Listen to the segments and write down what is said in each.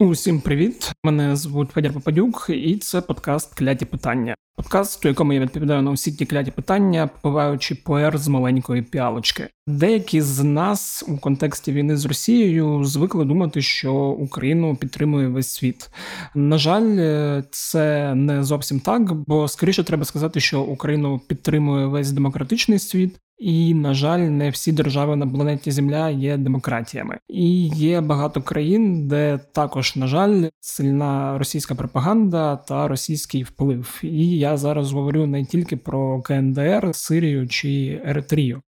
Усім привіт! Мене звуть Федір Попадюк, і це подкаст Кляті питання. Подкаст, у якому я відповідаю на усі ті кляті питання, попиваючи поер з маленької піалочки. Деякі з нас у контексті війни з Росією звикли думати, що Україну підтримує весь світ. На жаль, це не зовсім так, бо скоріше треба сказати, що Україну підтримує весь демократичний світ. І, на жаль, не всі держави на планеті Земля є демократіями, і є багато країн, де також, на жаль, сильна російська пропаганда та російський вплив. І я зараз говорю не тільки про КНДР, Сирію чи Еритрію.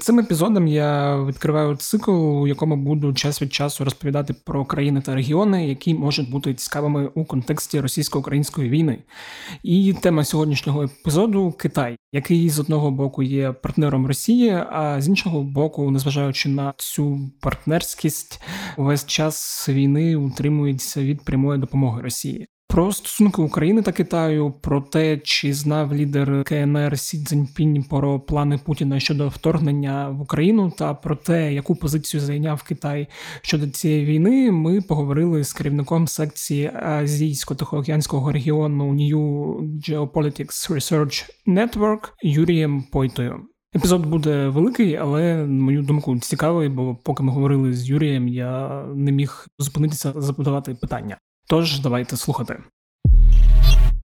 Цим епізодом я відкриваю цикл, у якому буду час від часу розповідати про країни та регіони, які можуть бути цікавими у контексті російсько-української війни. І тема сьогоднішнього епізоду Китай, який з одного боку є партнером Росії, а з іншого боку, незважаючи на цю партнерськість, увесь час війни утримується від прямої допомоги Росії. Про стосунки України та Китаю, про те, чи знав лідер КНР Сі Цзіньпінь про плани Путіна щодо вторгнення в Україну, та про те, яку позицію зайняв Китай щодо цієї війни, ми поговорили з керівником секції Азійсько-Тихоокеанського регіону New Geopolitics Research Network Юрієм Пойтою. Епізод буде великий, але на мою думку цікавий, бо поки ми говорили з Юрієм, я не міг зупинитися задавати питання. Тож давайте слухати.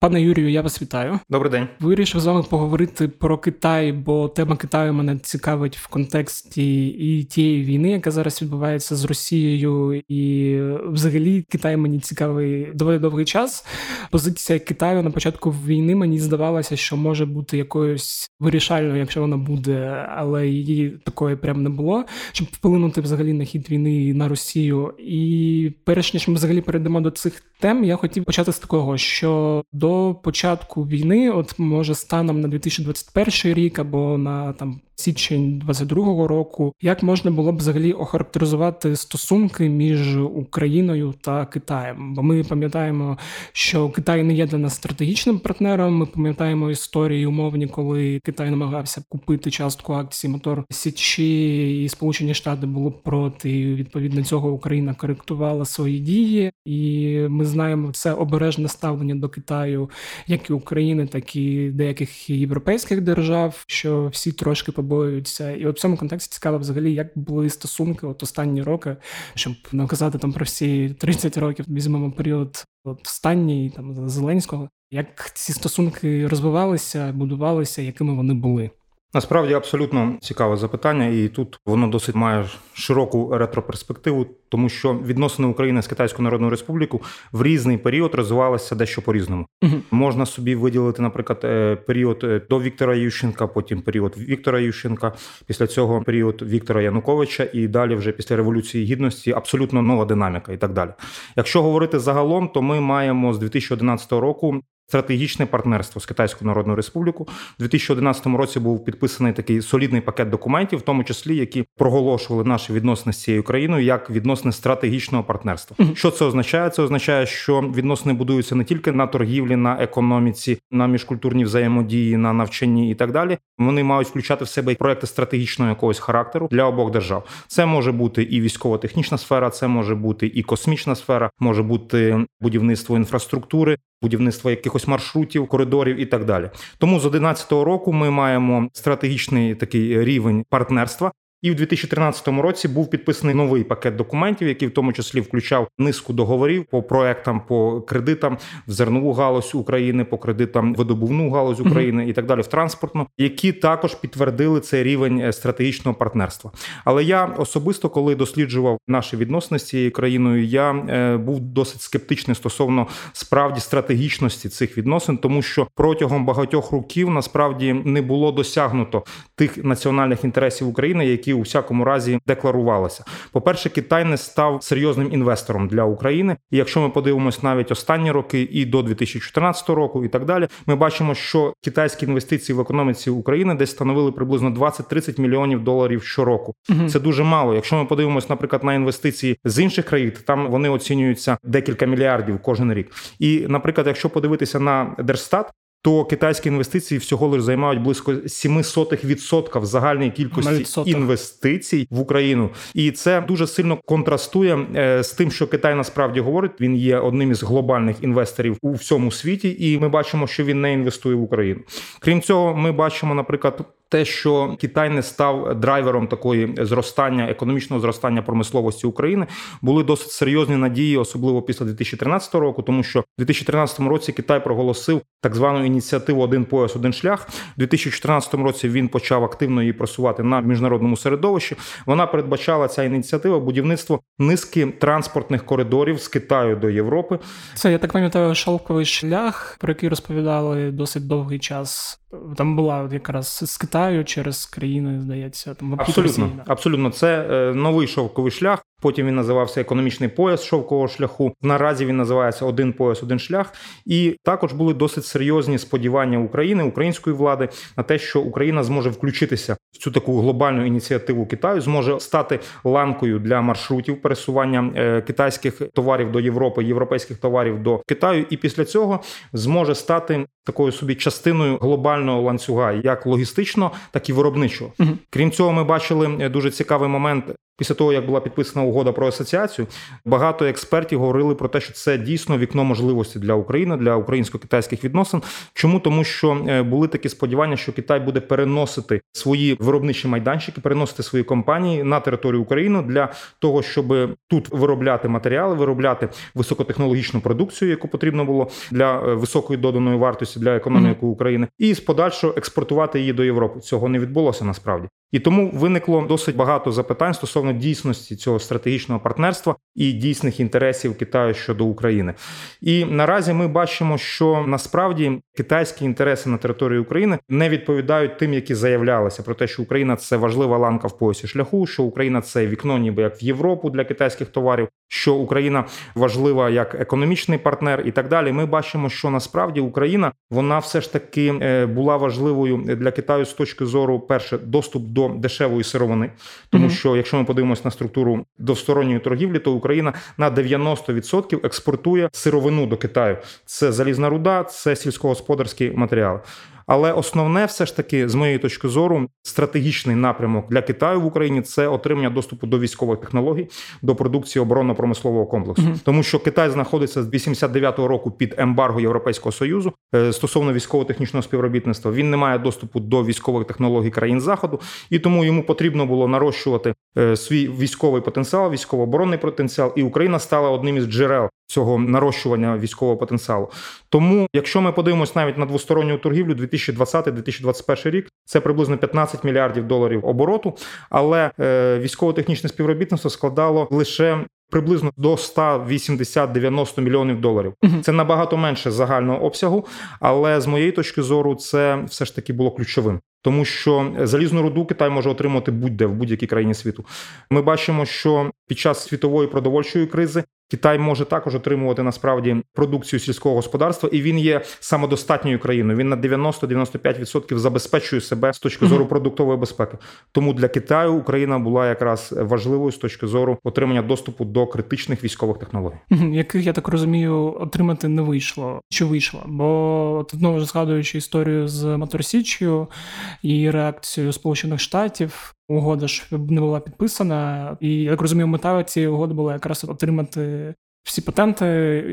Пане Юрію, я вас вітаю. Добрий день. Вирішив з вами поговорити про Китай, бо тема Китаю мене цікавить в контексті і тієї війни, яка зараз відбувається з Росією, і взагалі Китай мені цікавий доволі довгий час. Позиція Китаю на початку війни мені здавалося, що може бути якоюсь вирішальною, якщо вона буде, але її такої прям не було, щоб вплинути взагалі на хід війни на Росію. І перш ніж ми взагалі перейдемо до цих тем, я хотів почати з такого, що до початку війни, от може станом на 2021 рік або на там січень 22-го року, як можна було б взагалі охарактеризувати стосунки між Україною та Китаєм? Бо ми пам'ятаємо, що Китай не є для нас стратегічним партнером. Ми пам'ятаємо історії умовні, коли Китай намагався купити частку акцій мотор Січі, і Сполучені Штати було проти. і Відповідно цього Україна коректувала свої дії, і ми знаємо це обережне ставлення до Китаю, як і України, так і деяких європейських держав, що всі трошки побачили побоюються. І в цьому контексті цікаво взагалі, як були стосунки от останні роки, щоб наказати там про всі 30 років, візьмемо період от останній там Зеленського. Як ці стосунки розвивалися, будувалися, якими вони були? Насправді абсолютно цікаве запитання, і тут воно досить має широку ретроперспективу, тому що відносини України з Китайською Народною Республікою в різний період розвивалися дещо по різному. Угу. Можна собі виділити, наприклад, е, період е, до Віктора Ющенка, потім період Віктора Ющенка, після цього період Віктора Януковича, і далі, вже після революції гідності, абсолютно нова динаміка і так далі. Якщо говорити загалом, то ми маємо з 2011 року стратегічне партнерство з Китайською Народною Республікою. У 2011 році був підписаний такий солідний пакет документів, в тому числі які проголошували наші відносини з цією країною як відносини стратегічного партнерства. Mm-hmm. Що це означає? Це означає, що відносини будуються не тільки на торгівлі, на економіці, на міжкультурній взаємодії, на навчанні і так далі. Вони мають включати в себе проекти стратегічного якогось характеру для обох держав. Це може бути і військово-технічна сфера, це може бути і космічна сфера, може бути будівництво інфраструктури, будівництва якихось маршрутів, коридорів і так далі. Тому з 2011 року ми маємо стратегічний такий рівень партнерства. І в 2013 році був підписаний новий пакет документів, який в тому числі включав низку договорів по проектам, по кредитам в зернову галузь України, по кредитам видобувну галузь України і так далі в транспортну, які також підтвердили цей рівень е, стратегічного партнерства. Але я особисто, коли досліджував наші відносини з цією країною, я е, був досить скептичний стосовно справді стратегічності цих відносин, тому що протягом багатьох років насправді не було досягнуто тих національних інтересів України, які які у всякому разі декларувалися. По перше, Китай не став серйозним інвестором для України. І якщо ми подивимось навіть останні роки і до 2014 року, і так далі, ми бачимо, що китайські інвестиції в економіці України десь становили приблизно 20-30 мільйонів доларів щороку. Угу. Це дуже мало. Якщо ми подивимось, наприклад, на інвестиції з інших країн, то там вони оцінюються декілька мільярдів кожен рік. І, наприклад, якщо подивитися на Держстат, то китайські інвестиції всього лише займають близько 0,07% загальної кількості інвестицій в Україну, і це дуже сильно контрастує е, з тим, що Китай насправді говорить. Він є одним із глобальних інвесторів у всьому світі, і ми бачимо, що він не інвестує в Україну. Крім цього, ми бачимо, наприклад те, що Китай не став драйвером такої зростання економічного зростання промисловості України, були досить серйозні надії, особливо після 2013 року, тому що в 2013 році Китай проголосив так звану ініціативу Один пояс, один шлях. У 2014 році він почав активно її просувати на міжнародному середовищі. Вона передбачала ця ініціатива будівництво низки транспортних коридорів з Китаю до Європи. Це я так пам'ятаю шалковий шлях, про який розповідали досить довгий час. Там була якраз з Китаю через країни, здається, там абсолютно Росії, абсолютно. Це е, новий шовковий шлях. Потім він називався економічний пояс шовкового шляху. Наразі він називається один пояс, один шлях. І також були досить серйозні сподівання України, української влади на те, що Україна зможе включитися в цю таку глобальну ініціативу Китаю, зможе стати ланкою для маршрутів пересування е, китайських товарів до Європи, європейських товарів до Китаю, і після цього зможе стати такою собі частиною глобального ланцюга, як логістично, так і виробничого. Крім цього, ми бачили е, дуже цікавий момент Після того, як була підписана угода про асоціацію, багато експертів говорили про те, що це дійсно вікно можливості для України, для українсько-китайських відносин. Чому тому, що е, були такі сподівання, що Китай буде переносити свої виробничі майданчики, переносити свої компанії на територію України для того, щоб тут виробляти матеріали, виробляти високотехнологічну продукцію, яку потрібно було для е, високої доданої вартості для економіки України, і з подальшого експортувати її до Європи. Цього не відбулося насправді. І тому виникло досить багато запитань стосовно дійсності цього стратегічного партнерства і дійсних інтересів Китаю щодо України. І наразі ми бачимо, що насправді китайські інтереси на території України не відповідають тим, які заявлялися про те, що Україна це важлива ланка в поясі шляху, що Україна це вікно, ніби як в Європу для китайських товарів, що Україна важлива як економічний партнер, і так далі. Ми бачимо, що насправді Україна вона все ж таки е, була важливою для Китаю з точки зору перше доступ до дешевої сировини, тому mm-hmm. що якщо ми подивимося на структуру двосторонньої торгівлі, то Україна на 90% експортує сировину до Китаю. Це залізна руда, це сільськогосподарські матеріали. Але основне, все ж таки, з моєї точки зору, стратегічний напрямок для Китаю в Україні це отримання доступу до військових технологій, до продукції оборонно-промислового комплексу, mm тому що Китай знаходиться з 89-го року під ембарго Європейського союзу е, стосовно військово-технічного співробітництва. Він не має доступу до військових технологій країн заходу, і тому йому потрібно було нарощувати е, свій військовий потенціал, військово-оборонний потенціал, і Україна стала одним із джерел цього нарощування військового потенціалу. Тому, якщо ми подивимось навіть на двосторонню торгівлю, 2020-2021 рік це приблизно 15 мільярдів доларів обороту, але е, військово-технічне співробітництво складало лише. Приблизно до 180-90 мільйонів доларів. Це набагато менше загального обсягу, але з моєї точки зору це все ж таки було ключовим, тому що залізну руду Китай може отримати будь-де в будь-якій країні світу. Ми бачимо, що під час світової продовольчої кризи Китай може також отримувати насправді продукцію сільського господарства, і він є самодостатньою країною. Він на 90-95% забезпечує себе з точки зору продуктової безпеки. Тому для Китаю Україна була якраз важливою з точки зору отримання доступу до критичних військових технологій, яких я так розумію, отримати не вийшло. Чи вийшло? Бо от знову ж згадуючи історію з Моторсіччю і реакцію Сполучених Штатів. Угода ж не була підписана, і як розумію, мета цієї угоди була якраз отримати всі патенти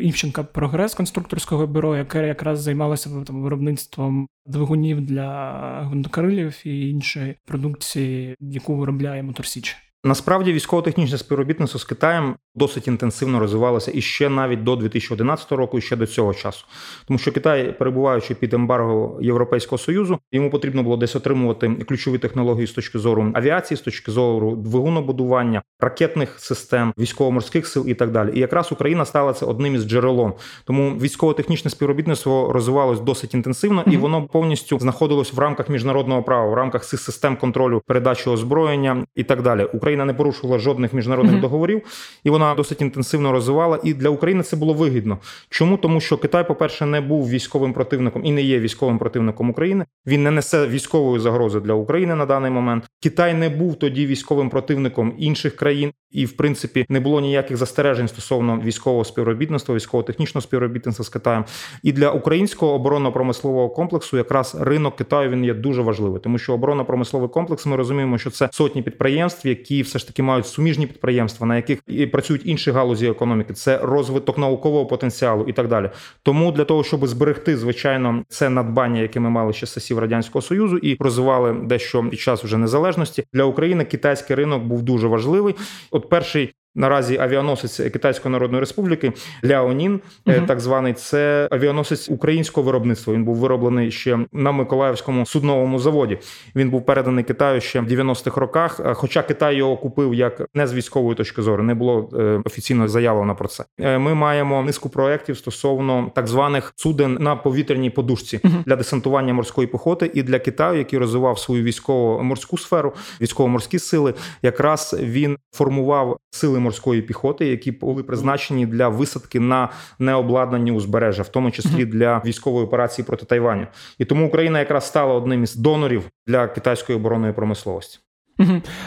Івченка прогрес конструкторського бюро, яке якраз займалося там виробництвом двигунів для гвинтокрилів і іншої продукції, яку виробляє Моторсіч. Насправді військово-технічне співробітництво з Китаєм досить інтенсивно розвивалося і ще навіть до 2011 року, і ще до цього часу. Тому що Китай, перебуваючи під ембарго Європейського союзу, йому потрібно було десь отримувати ключові технології з точки зору авіації, з точки зору двигунобудування, ракетних систем, військово-морських сил і так далі. І якраз Україна стала це одним із джерелом. Тому військово-технічне співробітництво розвивалось досить інтенсивно, і воно повністю знаходилось в рамках міжнародного права, в рамках цих систем контролю передачі озброєння і так далі. Україна не порушувала жодних міжнародних договорів, і вона Україна досить інтенсивно розвивала, і для України це було вигідно. Чому тому, що Китай, по перше, не був військовим противником і не є військовим противником України. Він не несе військової загрози для України на даний момент. Китай не був тоді військовим противником інших країн, і в принципі не було ніяких застережень стосовно військового співробітництва, військово-технічного співробітництва з Китаєм. І для українського оборонно-промислового комплексу якраз ринок Китаю він є дуже важливий, тому що оборонно-промисловий комплекс ми розуміємо, що це сотні підприємств, які все ж таки мають суміжні підприємства, на яких і працюють інші галузі економіки. Це розвиток наукового потенціалу і так далі. Тому для того, щоб зберегти звичайно це надбання, яке ми мали ще з часів радянського союзу, і розвивали дещо під час вже незалежності для України. Китайський ринок був дуже важливий. От перший Наразі авіаносець Китайської Народної Республіки Ляонін, угу. так званий, це авіаносець українського виробництва. Він був вироблений ще на Миколаївському судновому заводі. Він був переданий Китаю ще в 90-х роках. Е, хоча Китай його купив як не з військової точки зору, не було е, офіційно заявлено про це. Ми маємо низку проєктів стосовно так званих суден на повітряній подушці угу. для десантування морської піхоти і для Китаю, який розвивав свою військово морську сферу, військово-морські сили. Якраз він формував сили морської піхоти, які були призначені для висадки на необладнанні узбережжя, в тому числі для військової операції проти Тайваню. І тому Україна якраз стала одним із донорів для китайської оборонної промисловості.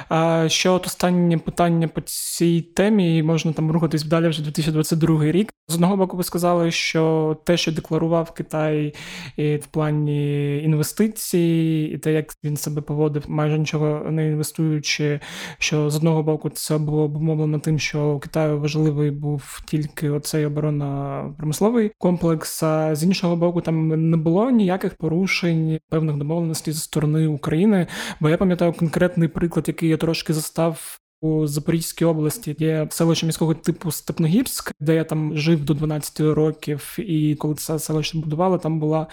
А Ще от останнє питання по цій темі, і можна там рухатись далі вже 2022 рік. З одного боку, ви сказали, що те, що декларував Китай і в плані інвестицій, і те, як він себе поводив, майже нічого не інвестуючи, що з одного боку це було обумовлено тим, що у Китаю важливий був тільки оцей оборонно-промисловий комплекс. А з іншого боку, там не було ніяких порушень певних домовленостей зі сторони України. Бо я пам'ятаю конкретний приклад, який я трошки застав. У Запорізькій області є селище міського типу Степногірськ, де я там жив до 12 років, і коли це селище будували, там була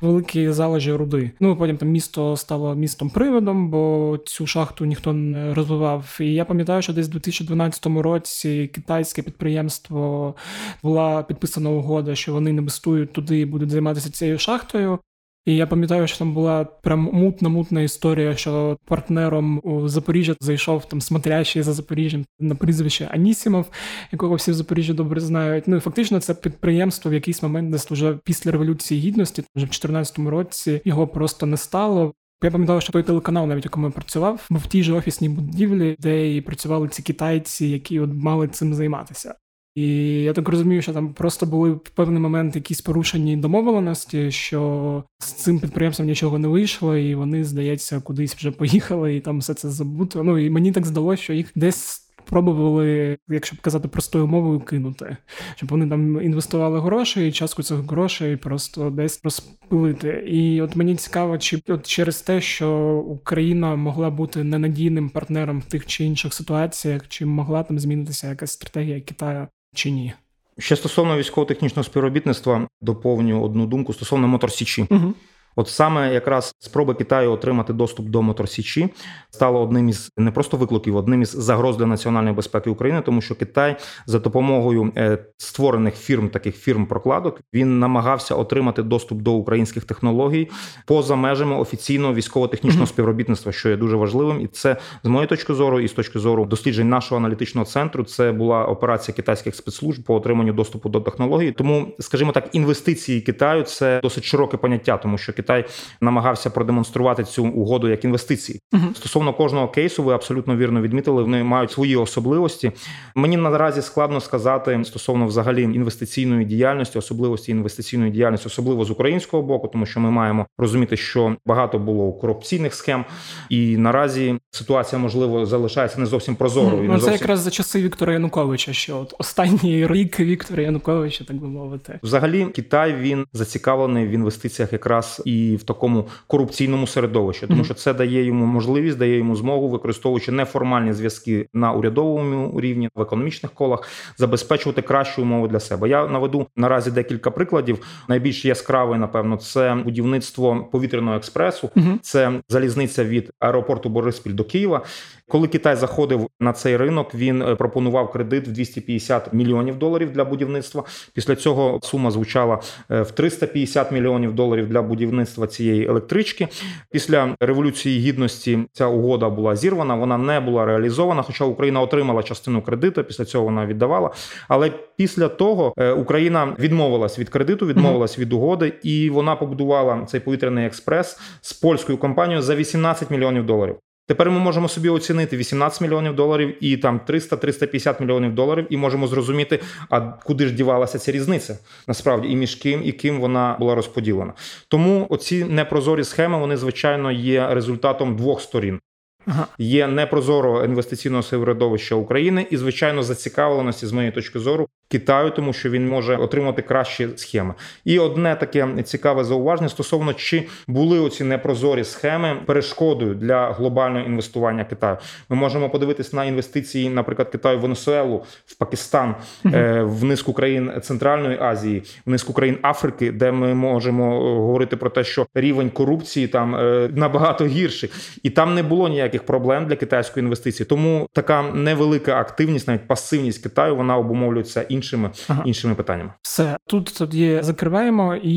великі залежі руди. Ну потім там місто стало містом приводом, бо цю шахту ніхто не розвивав. І я пам'ятаю, що десь у 2012 році китайське підприємство була підписана угода, що вони інвестують туди і будуть займатися цією шахтою. І я пам'ятаю, що там була прям мутна-мутна історія, що партнером у Запоріжжя зайшов там смотрящий за Запоріжжям на прізвище Анісімов, якого всі в Запоріжжі добре знають. Ну і фактично це підприємство в якийсь момент, десь вже після революції гідності, вже в 2014 році його просто не стало. Я пам'ятаю, що той телеканал, навіть якому я працював, був в тій же офісній будівлі, де і працювали ці китайці, які от мали цим займатися. І я так розумію, що там просто були в певний момент якісь порушені домовленості, що з цим підприємством нічого не вийшло, і вони, здається, кудись вже поїхали, і там все це забуто. Ну і мені так здалося, що їх десь. Пробували, якщо б казати простою мовою, кинути, щоб вони там інвестували гроші, і частку цих грошей просто десь розпилити. І от мені цікаво, чи от через те, що Україна могла бути ненадійним партнером в тих чи інших ситуаціях, чи могла там змінитися якась стратегія Китаю чи ні? Ще стосовно військово-технічного співробітництва доповню одну думку стосовно моторсічі. Угу. От саме якраз спроби Китаю отримати доступ до Моторсічі стало одним із не просто викликів, одним із загроз для національної безпеки України, тому що Китай за допомогою е, створених фірм, таких фірм прокладок, він намагався отримати доступ до українських технологій поза межами офіційного військово-технічного співробітництва, що є дуже важливим, і це з моєї точки зору, і з точки зору досліджень нашого аналітичного центру, це була операція китайських спецслужб по отриманню доступу до технологій. Тому, скажімо так, інвестиції Китаю це досить широке поняття, тому що Китай намагався продемонструвати цю угоду як інвестиції. Uh-huh. Стосовно кожного кейсу, ви абсолютно вірно відмітили. Вони мають свої особливості. Мені наразі складно сказати стосовно взагалі інвестиційної діяльності, особливості інвестиційної діяльності, особливо з українського боку, тому що ми маємо розуміти, що багато було корупційних схем, і наразі ситуація можливо залишається не зовсім прозорою. Ну, Це якраз за часи Віктора Януковича, що от останній рік Віктора Януковича, так би мовити, взагалі Китай він зацікавлений в інвестиціях якраз і в такому корупційному середовищі, тому що це дає йому можливість, дає йому змогу, використовуючи неформальні зв'язки на урядовому рівні в економічних колах, забезпечувати кращі умови для себе. Я наведу наразі декілька прикладів. Найбільш яскравий, напевно, це будівництво повітряного експресу, це залізниця від аеропорту Бориспіль до Києва. Коли Китай заходив на цей ринок, він е, пропонував кредит в 250 мільйонів доларів для будівництва. Після цього сума звучала е, в 350 мільйонів доларів для будівництва будівництва цієї електрички. Після революції гідності ця угода була зірвана. Вона не була реалізована. Хоча Україна отримала частину кредиту. Після цього вона віддавала. Але після того е, Україна відмовилась від кредиту, відмовилась від угоди, і вона побудувала цей повітряний експрес з польською компанією за 18 мільйонів доларів. Тепер ми можемо собі оцінити 18 мільйонів доларів і там 300-350 мільйонів доларів, і можемо зрозуміти, а куди ж дівалася ця різниця насправді і між ким і ким вона була розподілена. Тому оці непрозорі схеми вони звичайно є результатом двох сторін. Ага. Є непрозоро інвестиційного середовища України і, звичайно, зацікавленості з моєї точки зору Китаю, тому що він може отримати кращі схеми. І одне таке цікаве зауваження стосовно чи були оці непрозорі схеми перешкодою для глобального інвестування Китаю. Ми можемо подивитись на інвестиції, наприклад, Китаю в Венесуелу, в Пакистан, mm в низку країн Центральної Азії, в низку країн Африки, де ми можемо е, говорити про те, що рівень корупції там е, набагато гірший, і там не було ніяких проблем для китайської інвестиції. Тому така невелика активність, навіть пасивність Китаю, вона обумовлюється іншим іншими ага. іншими питаннями. Все тут тоді закриваємо і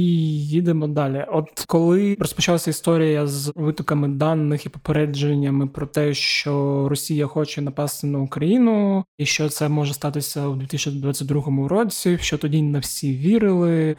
їдемо далі. От коли розпочалася історія з витоками даних і попередженнями про те, що Росія хоче напасти на Україну, і що це може статися у 2022 році, що тоді не всі вірили,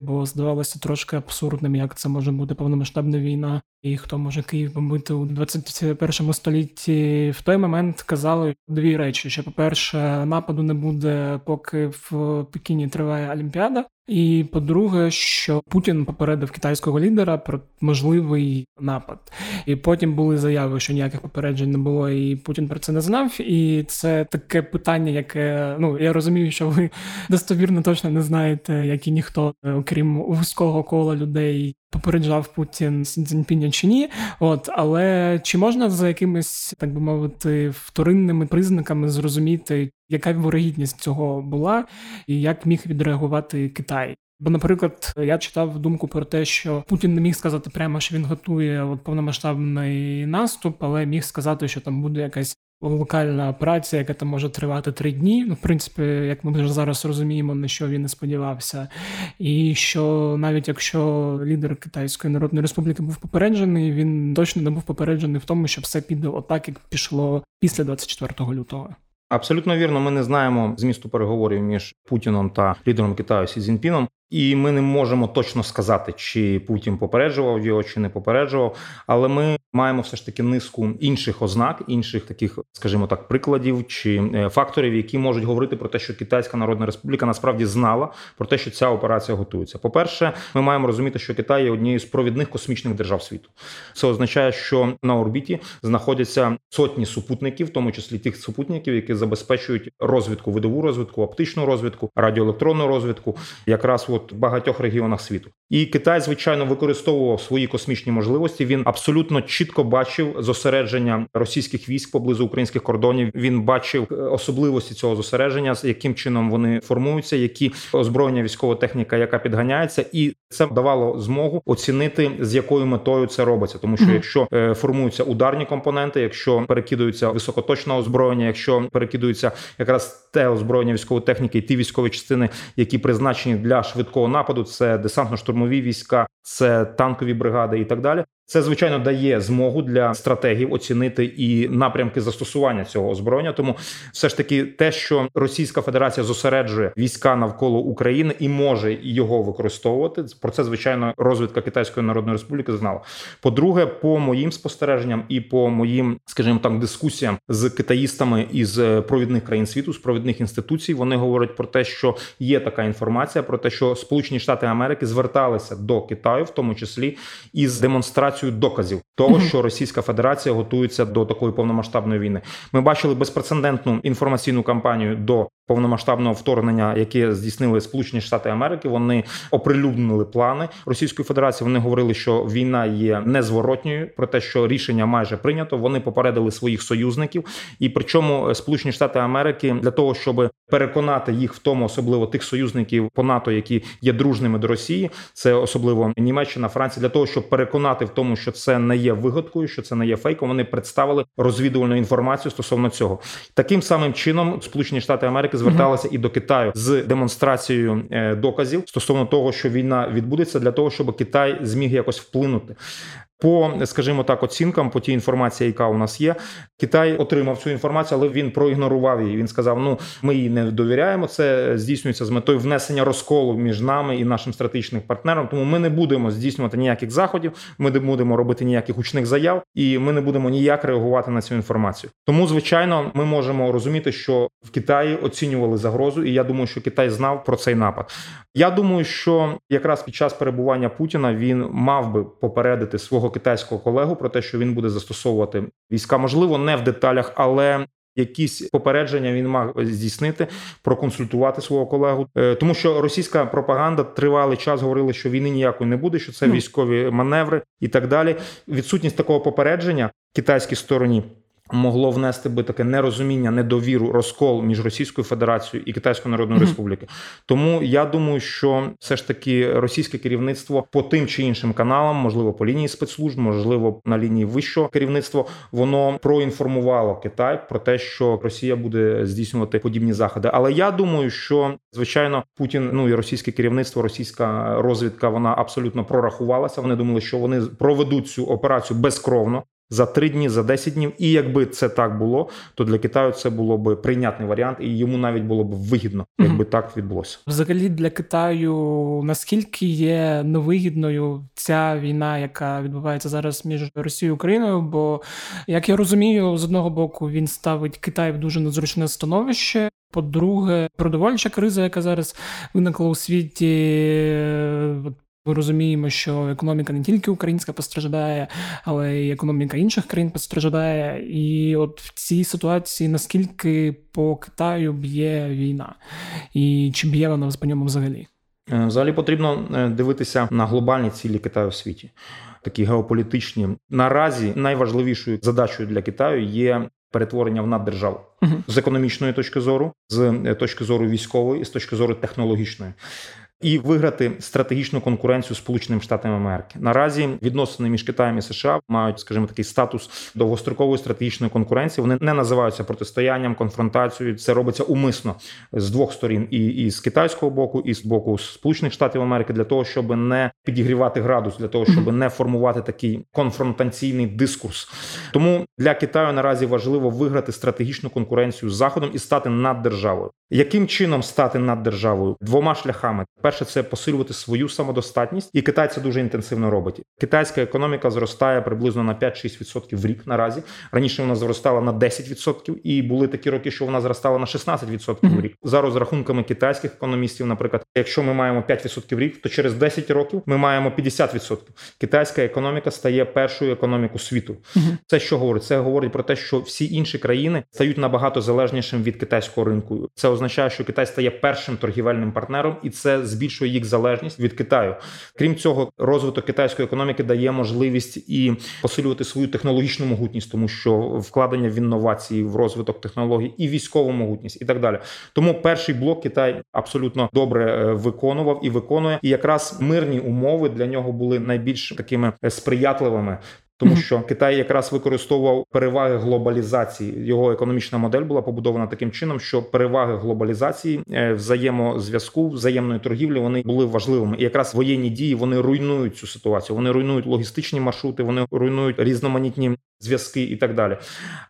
бо здавалося трошки абсурдним, як це може бути повномасштабна війна. І хто може Київ бомбити у 21 столітті в той момент казали дві речі: що, по-перше, нападу не буде, поки в Пекіні триває Олімпіада. І по-друге, що Путін попередив китайського лідера про можливий напад, і потім були заяви, що ніяких попереджень не було, і Путін про це не знав. І це таке питання, яке ну я розумію, що ви достовірно точно не знаєте, як і ніхто, окрім вузького кола людей, попереджав Путін Цзіньпіня чи ні. От але чи можна за якимись так би мовити вторинними признаками зрозуміти, яка вирогідність цього була, і як міг відреагувати Китай? Бо, наприклад, я читав думку про те, що Путін не міг сказати прямо, що він готує от повномасштабний наступ, але міг сказати, що там буде якась локальна операція, яка там може тривати три дні. Ну, в принципі, як ми вже зараз розуміємо, на що він не сподівався, і що навіть якщо лідер Китайської Народної Республіки був попереджений, він точно не був попереджений в тому, що все піде отак, як пішло після 24 лютого. Абсолютно вірно, ми не знаємо змісту переговорів між Путіном та лідером Китаю Сі Цзіньпіном. І ми не можемо точно сказати, чи Путін попереджував його, чи не попереджував. Але ми маємо все ж таки низку інших ознак, інших таких, скажімо так, прикладів чи е, факторів, які можуть говорити про те, що Китайська Народна Республіка насправді знала про те, що ця операція готується. По перше, ми маємо розуміти, що Китай є однією з провідних космічних держав світу. Це означає, що на орбіті знаходяться сотні супутників, в тому числі тих супутників, які забезпечують розвідку, видову розвідку, оптичну розвідку, радіоелектронну розвідку, якраз от багатьох регіонах світу. І Китай, звичайно, використовував свої космічні можливості. Він абсолютно чітко бачив зосередження російських військ поблизу українських кордонів. Він бачив е, особливості цього зосередження, з яким чином вони формуються, які озброєння військова техніка, яка підганяється, і це давало змогу оцінити з якою метою це робиться, тому що mm-hmm. якщо е, формуються ударні компоненти, якщо перекидуються високоточне озброєння, якщо перекидуються якраз те озброєння військової техніки, і ті військові частини, які призначені для швидкого нападу, це десантно-штурмові війська, це танкові бригади і так далі. Це звичайно дає змогу для стратегів оцінити і напрямки застосування цього озброєння. Тому все ж таки, те, що Російська Федерація зосереджує війська навколо України і може його використовувати, про це звичайно розвідка Китайської Народної Республіки знала. По-друге, по моїм спостереженням і по моїм, скажімо так, дискусіям з китаїстами із провідних країн світу, з провідних інституцій, вони говорять про те, що є така інформація про те, що Сполучені Штати Америки зверталися до Китаю, в тому числі із демонстрацією демонстрацію доказів того, що Російська Федерація готується до такої повномасштабної війни. Ми бачили безпрецедентну інформаційну кампанію до повномасштабного вторгнення, яке здійснили Сполучені Штати Америки. Вони оприлюднили плани Російської Федерації. Вони говорили, що війна є незворотньою, про те, що рішення майже прийнято. Вони попередили своїх союзників, і причому Сполучені Штати Америки для того, щоб переконати їх в тому, особливо тих союзників по НАТО, які є дружними до Росії. Це особливо Німеччина, Франція, для того, щоб переконати в тому, що це не є вигадкою, що це не є фейком. Вони представили розвідувальну інформацію стосовно цього. Таким самим чином Сполучені Штати Америки зверталися і до Китаю з демонстрацією е, доказів стосовно того, що війна відбудеться, для того, щоб Китай зміг якось вплинути. По, скажімо так, оцінкам по тій інформації, яка у нас є, Китай отримав цю інформацію, але він проігнорував її. Він сказав: Ну, ми їй не довіряємо. Це здійснюється з метою внесення розколу між нами і нашим стратегічним партнером. Тому ми не будемо здійснювати ніяких заходів, ми не будемо робити ніяких гучних заяв, і ми не будемо ніяк реагувати на цю інформацію. Тому, звичайно, ми можемо розуміти, що в Китаї оцінювали загрозу, і я думаю, що Китай знав про цей напад. Я думаю, що якраз під час перебування Путіна він мав би попередити свого китайського колегу про те, що він буде застосовувати війська, можливо, не в деталях, але якісь попередження він мав здійснити, проконсультувати свого колегу, е, тому що російська пропаганда тривалий час говорила, що війни ніякої не буде, що це військові маневри і так далі. Відсутність такого попередження китайській стороні могло внести би таке нерозуміння, недовіру, розкол між Російською Федерацією і Китайською Народною Республікою. Тому я думаю, що все ж таки російське керівництво по тим чи іншим каналам, можливо, по лінії спецслужб, можливо, на лінії вищого керівництва, воно проінформувало Китай про те, що Росія буде здійснювати подібні заходи. Але я думаю, що звичайно Путін, ну і російське керівництво, російська розвідка, вона абсолютно прорахувалася. Вони думали, що вони проведуть цю операцію безкровно за три дні, за 10 днів. І якби це так було, то для Китаю це було б прийнятний варіант, і йому навіть було б вигідно, якби так відбулося. Взагалі для Китаю наскільки є невигідною ця війна, яка відбувається зараз між Росією і Україною? Бо як я розумію, з одного боку він ставить Китай в дуже незручне становище. По-друге, продовольча криза, яка зараз виникла у світі, ми розуміємо, що економіка не тільки українська постраждає, але й економіка інших країн постраждає. І от в цій ситуації наскільки по Китаю б'є війна, і чи б'є вона по ньому взагалі? Е, взагалі потрібно е, дивитися на глобальні цілі Китаю в світі, такі геополітичні. Наразі найважливішою задачею для Китаю є перетворення в наддержаву з економічної точки зору, з е, точки зору військової, і з точки зору технологічної і виграти стратегічну конкуренцію з Сполученими Штатами Америки. Наразі відносини між Китаєм і США мають, скажімо, такий статус довгострокової стратегічної конкуренції. Вони не називаються протистоянням, конфронтацією. Це робиться умисно з двох сторін, і, і з китайського боку, і з боку Сполучених Штатів Америки, для того, щоб не підігрівати градус, для того, щоб не формувати такий конфронтаційний дискурс. Тому для Китаю наразі важливо виграти стратегічну конкуренцію з заходом і стати над державою. Яким чином стати над державою? Двома шляхами: перше це посилювати свою самодостатність, і Китай це дуже інтенсивно робить. Китайська економіка зростає приблизно на 5-6% в рік наразі. Раніше вона зростала на 10%, і були такі роки, що вона зростала на 16% в рік. За розрахунками китайських економістів, наприклад, якщо ми маємо 5% в рік, то через 10 років ми маємо 50%. Китайська економіка стає першою економікою світу. Це що говорить? Це говорить про те, що всі інші країни стають набагато залежнішим від китайського ринку. Це означає, що Китай стає першим торгівельним партнером, і це збільшує їх залежність від Китаю. Крім цього, розвиток китайської економіки дає можливість і посилювати свою технологічну могутність, тому що вкладення в інновації, в розвиток технологій і військову могутність, і так далі. Тому перший блок Китай абсолютно добре е, виконував і виконує. І якраз мирні умови для нього були найбільш такими сприятливими тому що Китай якраз використовував переваги глобалізації. Його економічна модель була побудована таким чином, що переваги глобалізації, е, взаємозв'язку, взаємної торгівлі вони були важливими. І якраз воєнні дії вони руйнують цю ситуацію. Вони руйнують логістичні маршрути, вони руйнують різноманітні зв'язки і так далі.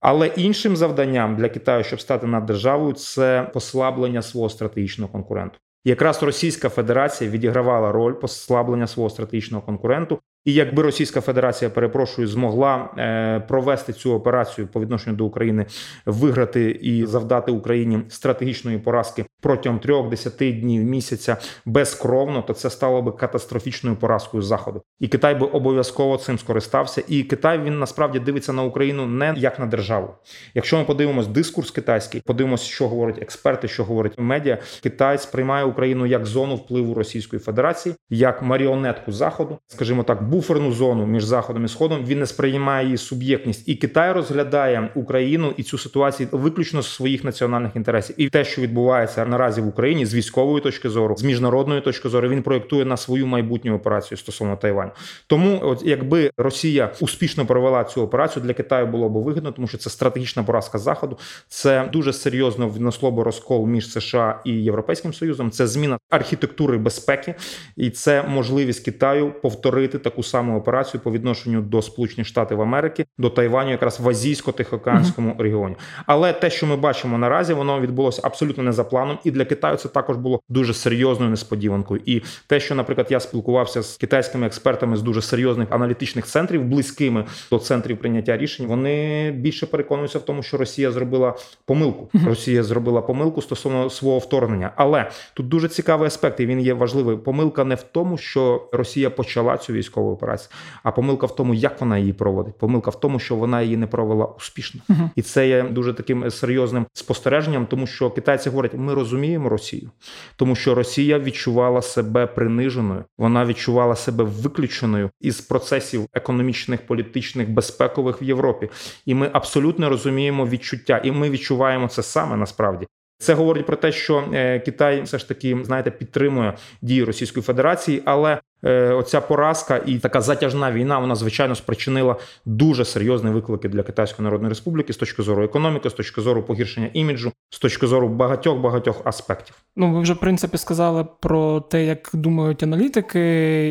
Але іншим завданням для Китаю, щоб стати над державою, це послаблення свого стратегічного конкуренту. Якраз Російська Федерація відігравала роль послаблення свого стратегічного конкуренту, і якби Російська Федерація перепрошую змогла е, провести цю операцію по відношенню до України, виграти і завдати Україні стратегічної поразки протягом трьох-десяти днів місяця безкровно, то це стало би катастрофічною поразкою заходу, і Китай би обов'язково цим скористався. І Китай він насправді дивиться на Україну не як на державу. Якщо ми подивимось дискурс китайський, подивимось, що говорять експерти, що говорять медіа, Китай сприймає Україну як зону впливу Російської Федерації, як маріонетку заходу, скажімо так, буферну зону між заходом і сходом. Він не сприймає її суб'єктність, і Китай розглядає Україну і цю ситуацію виключно з своїх національних інтересів. І те, що відбувається наразі в Україні, з військової точки зору, з міжнародної точки зору, він проєктує на свою майбутню операцію стосовно Тайваню. Тому, от якби Росія успішно провела цю операцію, для Китаю було б вигідно, тому що це стратегічна поразка заходу. Це дуже серйозно внесло б розкол між США і Європейським Союзом. Це зміна архітектури безпеки, і це можливість Китаю повторити таку саму операцію по відношенню до Сполучених Штатів Америки, до Тайваню, якраз в азійсько-тихоокеанському mm-hmm. регіоні. Але те, що ми бачимо наразі, воно відбулося абсолютно не за планом, і для Китаю це також було дуже серйозною несподіванкою. І те, що, наприклад, я спілкувався з китайськими експертами з дуже серйозних аналітичних центрів, близькими до центрів прийняття рішень, вони більше переконуються в тому, що Росія зробила помилку. Mm-hmm. Росія зробила помилку стосовно свого вторгнення. Але тут дуже цікавий аспект, і він є важливий. Помилка не в тому, що Росія почала цю військову операцію, а помилка в тому, як вона її проводить. Помилка в тому, що вона її не провела успішно, uh-huh. і це є дуже таким серйозним спостереженням, тому що китайці говорять, ми розуміємо Росію, тому що Росія відчувала себе приниженою, вона відчувала себе виключеною із процесів економічних, політичних, безпекових в Європі, і ми абсолютно розуміємо відчуття, і ми відчуваємо це саме насправді. Це говорить про те, що е, Китай все ж таки знаєте підтримує дії Російської Федерації, але Е, оця поразка і така затяжна війна, вона звичайно спричинила дуже серйозні виклики для Китайської Народної Республіки з точки зору економіки, з точки зору погіршення іміджу, з точки зору багатьох багатьох аспектів. Ну ви вже в принципі сказали про те, як думають аналітики,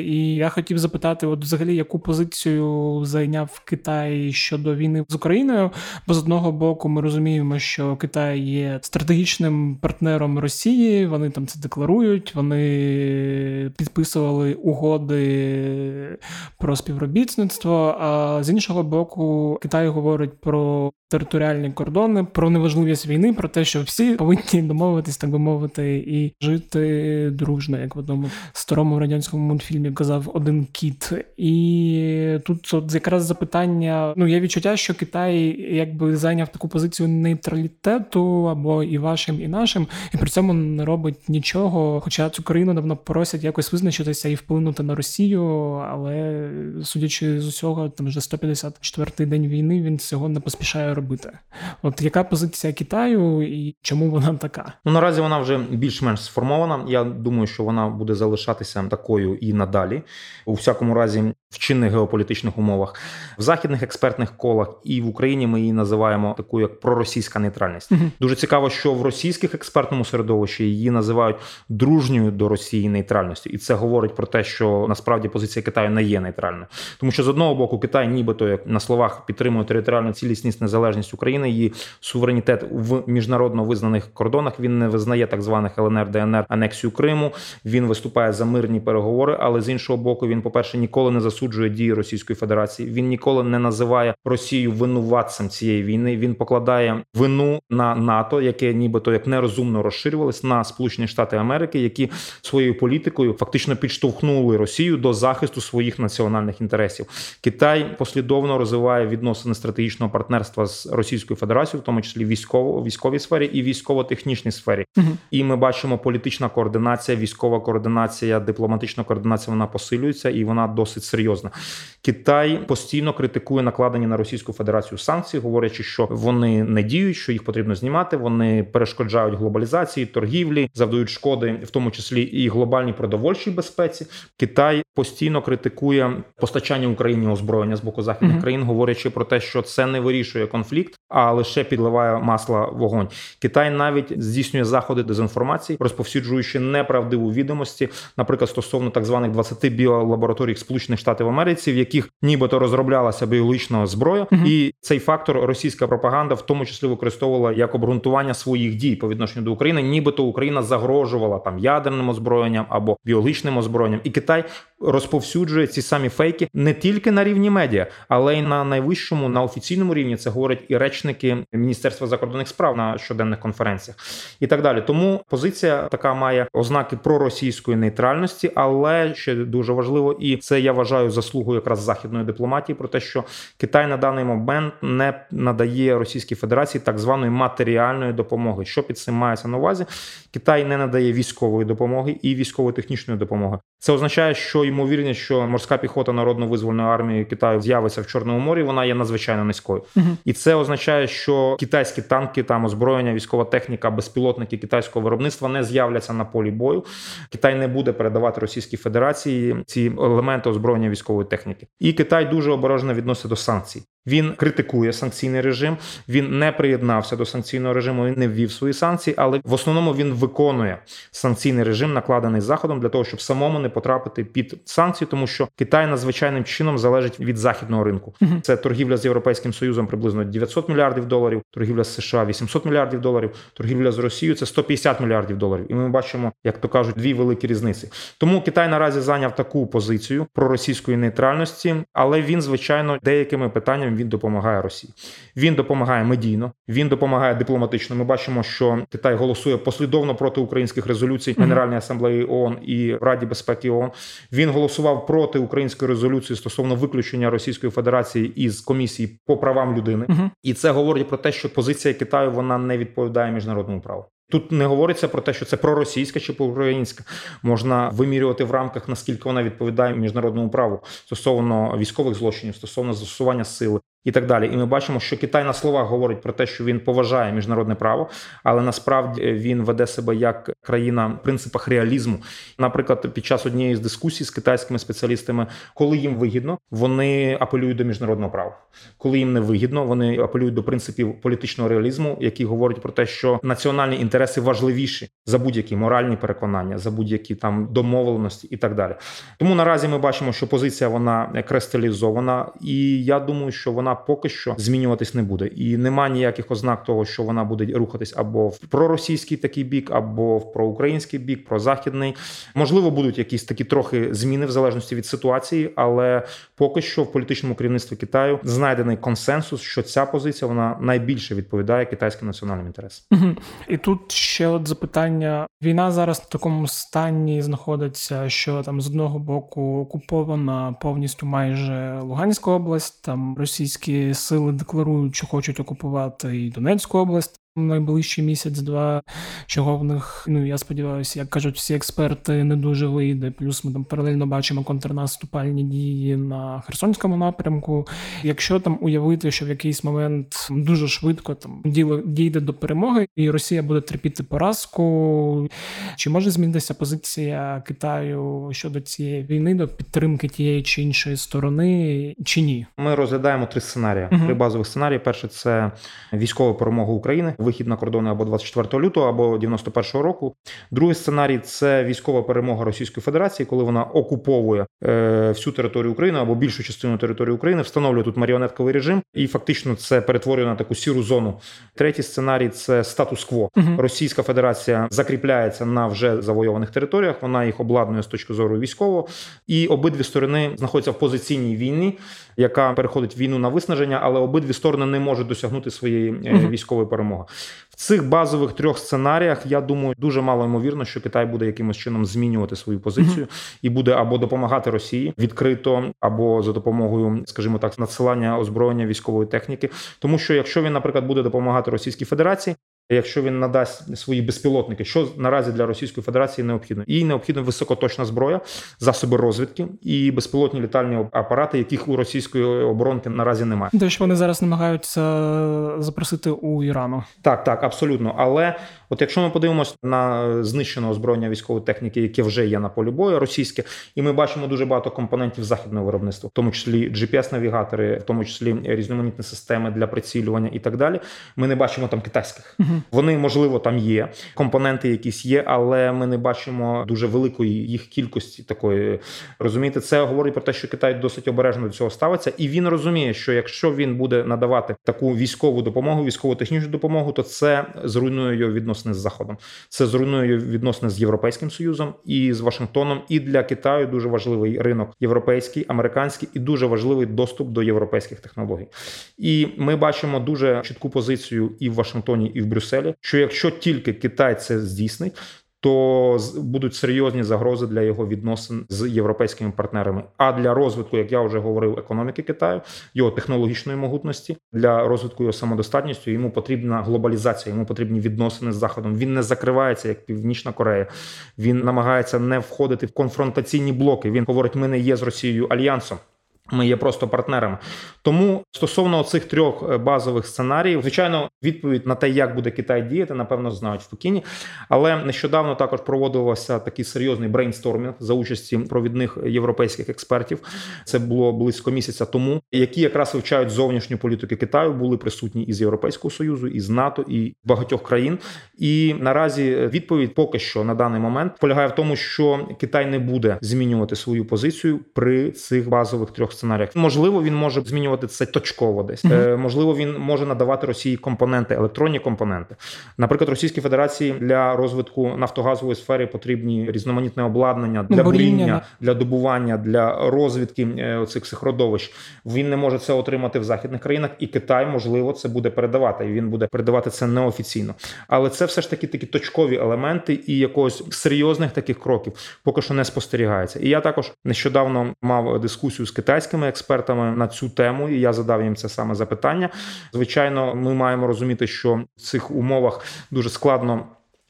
і я хотів запитати, от взагалі, яку позицію зайняв Китай щодо війни з Україною? Бо з одного боку, ми розуміємо, що Китай є стратегічним партнером Росії. Вони там це декларують, вони підписували у угоди про співробітництво. А з іншого боку, Китай говорить про територіальні кордони, про неважливість війни, про те, що всі повинні домовитись, так би мовити, і жити дружно, як в одному старому радянському мультфільмі казав один кіт. І тут от якраз запитання: ну є відчуття, що Китай якби зайняв таку позицію нейтралітету або і вашим, і нашим, і при цьому не робить нічого. Хоча цю країну давно просять якось визначитися і вплинути на Росію, але судячи з усього, там вже 154-й день війни він цього не поспішає робити. От яка позиція Китаю і чому вона така? Ну наразі вона вже більш-менш сформована. Я думаю, що вона буде залишатися такою і надалі. У всякому разі, в чинних геополітичних умовах в західних експертних колах і в Україні ми її називаємо такою як проросійська нейтральність. uh Дуже цікаво, що в російських експертному середовищі її називають дружньою до Росії нейтральністю, і це говорить про те, що насправді позиція Китаю не є нейтральною, тому що з одного боку Китай, нібито як на словах підтримує територіальну цілісність незалежність України, її суверенітет в міжнародно визнаних кордонах. Він не визнає так званих ЛНР ДНР анексію Криму. Він виступає за мирні переговори, але з іншого боку, він, по перше, ніколи не засуджує дії Російської Федерації. Він ніколи не називає Росію винуватцем цієї війни. Він покладає вину на НАТО, яке нібито як нерозумно розширювалось на Сполучені Штати Америки, які своєю політикою фактично підштовхнули Росію до захисту своїх національних інтересів. Китай послідовно розвиває відносини стратегічного партнерства з Російською Федерацією, в тому числі військово військовій сфері і військово-технічній сфері. Угу. І ми бачимо політична координація, військова координація, дипломатична координація. Вона посилюється і вона досить серйозна. Китай постійно критикує накладені на Російську Федерацію санкції, говорячи, що вони не діють, що їх потрібно знімати. Вони перешкоджають глобалізації, торгівлі, завдають шкоди, в тому числі і глобальній продовольчій безпеці. Китай постійно критикує постачання Україні озброєння з боку західних mm-hmm. країн, говорячи про те, що це не вирішує конфлікт, а лише підливає масла вогонь. Китай навіть здійснює заходи дезінформації, розповсюджуючи неправдиву відомості, наприклад, стосовно так званих 20 біолабораторій Сполучених Штатів Америці, в яких нібито розроблялася біологічна зброя, uh-huh. і цей фактор російська пропаганда в тому числі використовувала як обґрунтування своїх дій по відношенню до України, нібито Україна загрожувала там ядерним озброєнням або біологічним озброєнням, і Китай розповсюджує ці самі фейки не тільки на рівні медіа, але й на найвищому на офіційному рівні. Це говорять і речники Міністерства закордонних справ на щоденних конференціях і так далі. Тому позиція така має ознаки проросійської нейтральності, але ще дуже важливо, і це я вважаю заслугою якраз західної дипломатії про те, що Китай на даний момент не надає Російській Федерації так званої матеріальної допомоги. Що під цим мається на увазі? Китай не надає військової допомоги і військово-технічної допомоги. Це означає, що ймовірність, що морська піхота народно-визвольної армії Китаю з'явиться в Чорному морі, вона є надзвичайно низькою, uh і це означає, що китайські танки, там озброєння, військова техніка, безпілотники китайського виробництва не з'являться на полі бою. Китай не буде передавати Російській Федерації ці елементи озброєння військової техніки, і Китай дуже обережно відноситься до санкцій. Він критикує санкційний режим. Він не приєднався до санкційного режиму. Він не ввів свої санкції, але в основному він виконує санкційний режим, накладений заходом для того, щоб самому не потрапити під санкції, тому що Китай надзвичайним чином залежить від західного ринку. Це торгівля з європейським союзом приблизно 900 мільярдів доларів, торгівля з США 800 мільярдів доларів, торгівля з Росією це 150 мільярдів доларів. І ми бачимо, як то кажуть, дві великі різниці. Тому Китай наразі зайняв таку позицію проросійської нейтральності, але він звичайно деякими питаннями він допомагає Росії. Він допомагає медійно, він допомагає дипломатично. Ми бачимо, що Китай голосує послідовно проти українських резолюцій Генеральної асамблеї ООН і Раді безпеки ООН. Він голосував проти української резолюції стосовно виключення Російської Федерації із комісії по правам людини, і це говорить про те, що позиція Китаю вона не відповідає міжнародному праву. Тут не говориться про те, що це проросійська чи проукраїнська. Можна вимірювати в рамках наскільки вона відповідає міжнародному праву стосовно військових злочинів, стосовно застосування сили і так далі. І ми бачимо, що Китай на словах говорить про те, що він поважає міжнародне право, але насправді він веде себе як країна в принципах реалізму. Наприклад, під час однієї з дискусій з китайськими спеціалістами, коли їм вигідно, вони апелюють до міжнародного права. Коли їм не вигідно, вони апелюють до принципів політичного реалізму, які говорять про те, що національні інтереси важливіші за будь-які моральні переконання, за будь-які там домовленості і так далі. Тому наразі ми бачимо, що позиція вона кристалізована, і я думаю, що вона поки що змінюватись не буде, і нема ніяких ознак того, що вона буде рухатись або в проросійський такий бік, або в проукраїнський бік, прозахідний. Можливо, будуть якісь такі трохи зміни в залежності від ситуації, але поки що в політичному керівництві Китаю знайдений консенсус, що ця позиція вона найбільше відповідає китайським національним інтересам. І тут ще от запитання: війна зараз в такому стані знаходиться, що там з одного боку окупована повністю майже Луганська область, там російські російські сили декларують, що хочуть окупувати і Донецьку область найближчий місяць-два, чого в них, ну я сподіваюся, як кажуть всі експерти, не дуже вийде. Плюс ми там паралельно бачимо контрнаступальні дії на Херсонському напрямку. Якщо там уявити, що в якийсь момент дуже швидко там діло дійде до перемоги, і Росія буде терпіти поразку, чи може змінитися позиція Китаю щодо цієї війни, до підтримки тієї чи іншої сторони, чи ні? Ми розглядаємо три сценарії. Угу. Три базових сценарії. Перше це військова перемога України вихід на кордони або 24 лютого, або 91 року. Другий сценарій це військова перемога Російської Федерації, коли вона окуповує е, всю територію України або більшу частину території України, встановлює тут маріонетковий режим, і фактично це перетворює на таку сіру зону. Третій сценарій це статус-кво. Угу. Російська Федерація закріпляється на вже завойованих територіях. Вона їх обладнує з точки зору військового, і обидві сторони знаходяться в позиційній війні, яка переходить війну на виснаження, але обидві сторони не можуть досягнути своєї угу. військової перемоги. В цих базових трьох сценаріях я думаю, дуже мало ймовірно, що Китай буде якимось чином змінювати свою позицію mm-hmm. і буде або допомагати Росії відкрито, або за допомогою, скажімо так, надсилання озброєння військової техніки. Тому що якщо він, наприклад, буде допомагати Російській Федерації, Якщо він надасть свої безпілотники, що наразі для Російської Федерації необхідно, їй необхідна високоточна зброя, засоби розвідки і безпілотні літальні апарати, яких у російської оборонки наразі немає. Те, що вони зараз намагаються запросити у Ірану, так так абсолютно. Але от якщо ми подивимося на знищене озброєння військової техніки, яке вже є на полі бою, російське, і ми бачимо дуже багато компонентів західного виробництва, в тому числі GPS-навігатори, в тому числі різноманітні системи для прицілювання і так далі. Ми не бачимо там китайських. Угу. Вони можливо там є, компоненти якісь є, але ми не бачимо дуже великої їх кількості такої. Розумієте, це говорить про те, що Китай досить обережно до цього ставиться, і він розуміє, що якщо він буде надавати таку військову допомогу, військово технічну допомогу, то це зруйнує його відносини з заходом. Це зруйнує відносини з європейським союзом і з Вашингтоном. І для Китаю дуже важливий ринок європейський, американський і дуже важливий доступ до європейських технологій. І ми бачимо дуже чітку позицію і в Вашингтоні, і в. Брюсселі, що якщо тільки Китай це здійснить. То будуть серйозні загрози для його відносин з європейськими партнерами. А для розвитку, як я вже говорив, економіки Китаю, його технологічної могутності для розвитку його самодостатністю йому потрібна глобалізація, йому потрібні відносини з заходом. Він не закривається як Північна Корея. Він намагається не входити в конфронтаційні блоки. Він говорить: ми не є з Росією альянсом. Ми є просто партнерами. Тому стосовно цих трьох е, базових сценаріїв, звичайно, відповідь на те, як буде Китай діяти, напевно, знають в Пекіні. Але нещодавно також проводився такий серйозний брейнстормінг за участі провідних європейських експертів. Це було близько місяця тому, які якраз вивчають зовнішню політику Китаю, були присутні із Європейського союзу, із НАТО і багатьох країн. І наразі відповідь поки що на даний момент полягає в тому, що Китай не буде змінювати свою позицію при цих базових трьох сценаріях. Можливо, він може змінювати це точково десь. Uh-huh. Можливо, він може надавати Росії компоненти, електронні компоненти. Наприклад, Російській Федерації для розвитку нафтогазової сфери потрібні різноманітне обладнання для буріння, для добування, для розвідки е, цих цих родовищ. Він не може це отримати в західних країнах, і Китай можливо це буде передавати. І він буде передавати це неофіційно. Але це все ж таки такі точкові елементи і якогось серйозних таких кроків поки що не спостерігається. І я також нещодавно мав дискусію з китайським китайськими експертами на цю тему, і я задав їм це саме запитання. Звичайно, ми маємо розуміти, що в цих умовах дуже складно.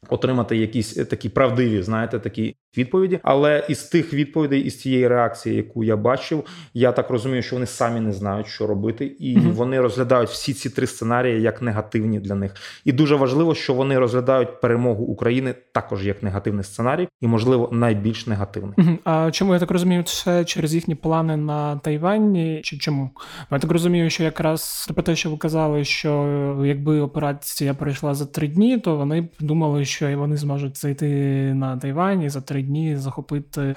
Отримати якісь такі правдиві, знаєте, такі відповіді. Але із тих відповідей, із цієї реакції, яку я бачив, я так розумію, що вони самі не знають, що робити, і mm-hmm. вони розглядають всі ці три сценарії як негативні для них. І дуже важливо, що вони розглядають перемогу України також як негативний сценарій, і можливо найбільш негативний. Mm-hmm. А чому я так розумію, це через їхні плани на Тайвані? Чи чому я так розумію, що якраз про те, що ви казали, що якби операція пройшла за три дні, то вони думали, що вони зможуть зайти на Тайвані за три дні захопити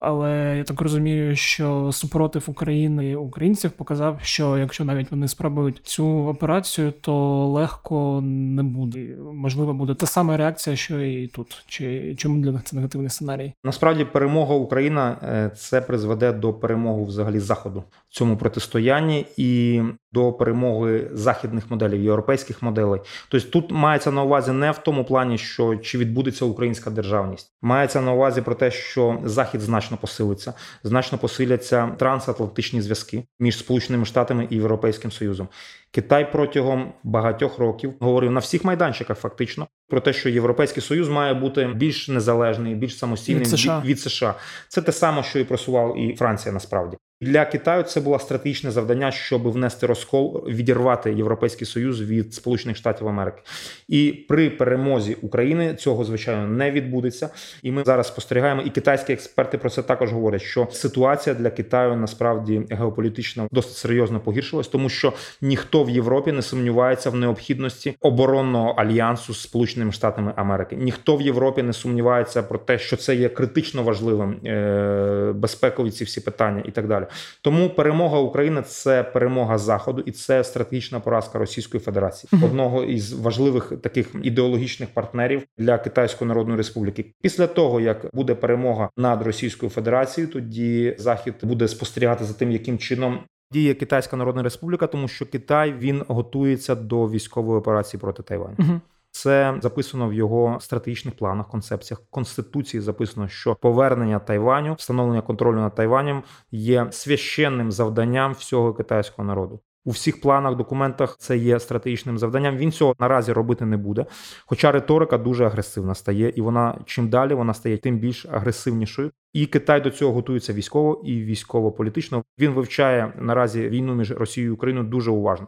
але я так розумію, що супротив України і українців показав, що якщо навіть вони спробують цю операцію, то легко не буде. Можливо, буде та сама реакція, що і тут. Чи чому для них це негативний сценарій? Насправді, перемога України е, це призведе до перемоги взагалі заходу в цьому протистоянні і до перемоги західних моделей, європейських моделей. Тобто тут мається на увазі не в тому плані, що чи відбудеться українська державність, мається на увазі про те, що захід значно значно посилиться, значно посиляться трансатлантичні зв'язки між Сполученими Штатами і Європейським Союзом. Китай протягом багатьох років говорив на всіх майданчиках, фактично, про те, що Європейський Союз має бути більш незалежний, більш самостійним від США. від США. Це те саме, що і просував і Франція. Насправді для Китаю це було стратегічне завдання, щоб внести розкол, відірвати європейський союз від Сполучених Штатів Америки. І при перемозі України цього звичайно не відбудеться. І ми зараз спостерігаємо, і китайські експерти про це також говорять, що ситуація для Китаю насправді геополітично досить серйозно погіршилась, тому що ніхто в Європі не сумнівається в необхідності оборонного альянсу з Сполученими Штатами Америки. Ніхто в Європі не сумнівається про те, що це є критично важливим е, безпекові ці всі питання і так далі. Тому перемога України це перемога заходу, і це стратегічна поразка Російської Федерації, одного із важливих таких ідеологічних партнерів для Китайської Народної Республіки. Після того як буде перемога над Російською Федерацією, тоді Захід буде спостерігати за тим, яким чином. Діє Китайська Народна Республіка, тому що Китай він готується до військової операції проти Тайваню. Uh-huh. Це записано в його стратегічних планах, концепціях конституції. Записано, що повернення Тайваню, встановлення контролю над Тайванем є священним завданням всього китайського народу. У всіх планах, документах це є стратегічним завданням. Він цього наразі робити не буде. Хоча риторика дуже агресивна стає, і вона чим далі вона стає тим більш агресивнішою. І Китай до цього готується військово і військово-політично. Він вивчає наразі війну між Росією і Україною дуже уважно.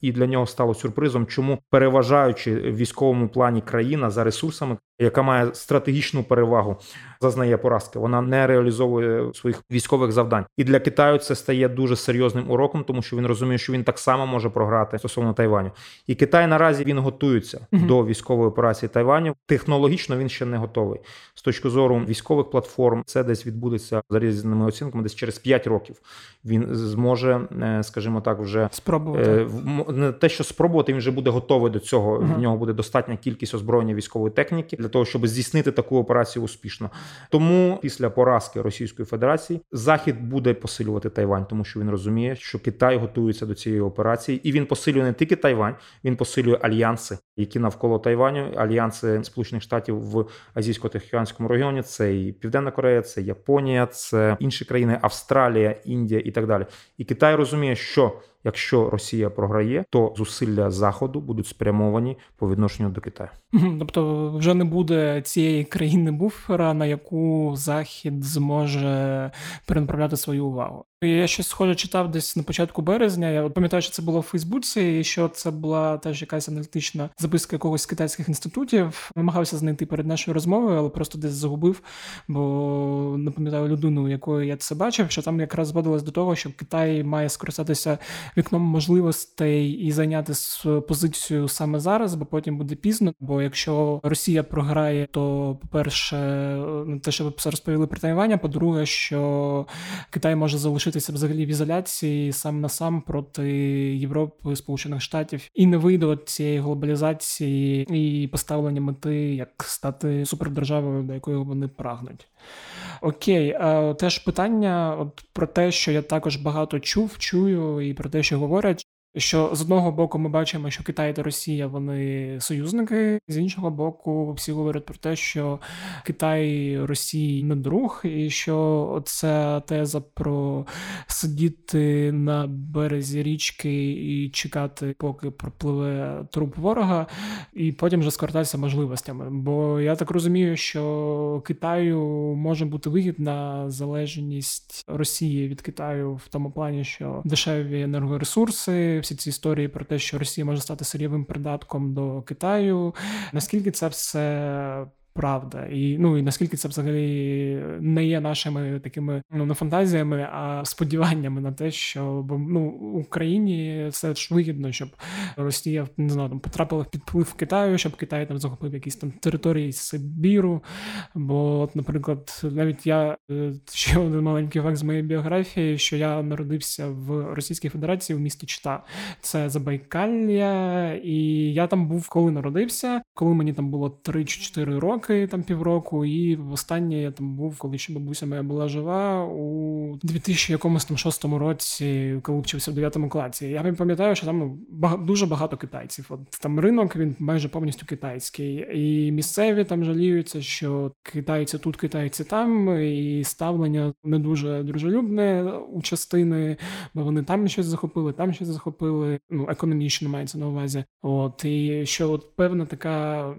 І для нього стало сюрпризом, чому переважаючи в військовому плані країна за ресурсами, яка має стратегічну перевагу, зазнає поразки. Вона не реалізовує своїх військових завдань. І для Китаю це стає дуже серйозним уроком, тому що він розуміє, що він так само може програти стосовно Тайваню. І Китай наразі він готується mm до військової операції Тайваню. Технологічно він ще не готовий з точки зору військових платформ. Це це десь відбудеться за різними оцінками, десь через 5 років він зможе, е, скажімо так, вже спробувати не те, що спробувати, він вже буде готовий до цього. Uh-huh. В нього буде достатня кількість озброєння військової техніки для того, щоб здійснити таку операцію успішно. Тому після поразки Російської Федерації Захід буде посилювати Тайвань, тому що він розуміє, що Китай готується до цієї операції, і він посилює не тільки Тайвань, він посилює альянси, які навколо Тайваню, альянси Сполучених Штатів в азійсько-тихоокеанському регіоні. Це і Південна Корея, це Японія, це інші країни, Австралія, Індія і так далі. І Китай розуміє, що якщо Росія програє, то зусилля заходу будуть спрямовані по відношенню до Китаю. Тобто, вже не буде цієї країни буфера, на яку захід зможе перенаправляти свою увагу. Я щось схоже читав десь на початку березня. Я пам'ятаю, що це було в Фейсбуці, і що це була теж якась аналітична записка якогось китайських інститутів. Намагався знайти перед нашою розмовою, але просто десь загубив, бо не пам'ятаю людину, якою я це бачив, що там якраз зводилось до того, що Китай має скористатися вікном можливостей і зайняти позицію саме зараз, бо потім буде пізно. Бо якщо Росія програє, то по-перше, те, що ви розповіли про Тайвань, по-друге, що Китай може залишитися взагалі в ізоляції сам на сам проти Європи, Сполучених Штатів і не вийде от цієї глобалізації і поставлення мети, як стати супердержавою, до якої вони прагнуть. Окей, теж питання от про те, що я також багато чув, чую, і про те, що говорять, що з одного боку ми бачимо, що Китай та Росія вони союзники, з іншого боку, всі говорять про те, що Китай Росії не друг, і що ця теза про сидіти на березі річки і чекати, поки пропливе труп ворога, і потім вже скористатися можливостями. Бо я так розумію, що Китаю може бути вигідна залежність Росії від Китаю в тому плані, що дешеві енергоресурси всі ці історії про те, що Росія може стати сирєвим придатком до Китаю. Наскільки це все правда, і ну і наскільки це взагалі не є нашими такими ну не фантазіями, а сподіваннями на те, що бо ну Україні все ж вигідно, щоб Росія не знаю, там потрапила в підплив Китаю, щоб Китай там захопив якісь там території Сибіру. Бо, от, наприклад, навіть я е, ще один маленький факт з моєї біографії, що я народився в Російській Федерації в місті Чита, це Забайкалля, і я там був, коли народився, коли мені там було 3-4 роки роки, там півроку, і востаннє я там був, коли ще бабуся моя була жива у 2006 році, коли вчився в 9 класі. Я пам'ятаю, що там дуже багато китайців. От там ринок він майже повністю китайський, і місцеві там жаліються, що китайці тут, китайці там, і ставлення не дуже дружелюбне у частини, бо вони там щось захопили, там щось захопили. Ну економічно мається на увазі. От і що от певна така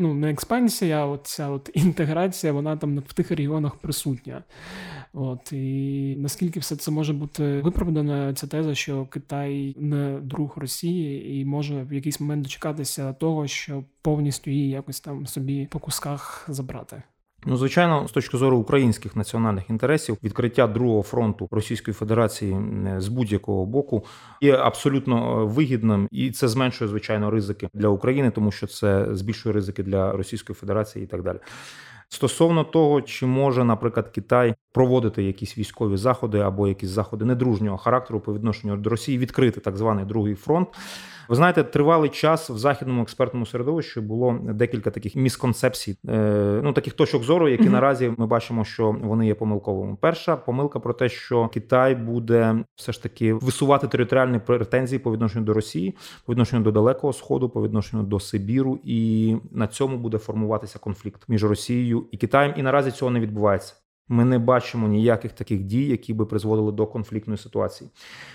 ну, не експансія, а ця от інтеграція, вона там в тих регіонах присутня. От І наскільки все це може бути виправдана ця теза, що Китай не друг Росії і може в якийсь момент дочекатися того, що повністю її якось там собі по кусках забрати. Ну, звичайно, з точки зору українських національних інтересів, відкриття другого фронту Російської Федерації з будь-якого боку є абсолютно е, вигідним, і це зменшує звичайно ризики для України, тому що це збільшує ризики для Російської Федерації і так далі. Стосовно того, чи може, наприклад, Китай проводити якісь військові заходи або якісь заходи недружнього характеру по відношенню до Росії, відкрити так званий другий фронт. Ви знаєте, тривалий час в західному експертному середовищі було декілька таких місконцепцій, е, ну таких точок зору, які mm-hmm. наразі ми бачимо, що вони є помилковими. Перша помилка про те, що Китай буде все ж таки висувати територіальні претензії по відношенню до Росії, по відношенню до Далекого Сходу, по відношенню до Сибіру, і на цьому буде формуватися конфлікт між Росією і Китаєм. І наразі цього не відбувається. Ми не бачимо ніяких таких дій, які би призводили до конфліктної ситуації.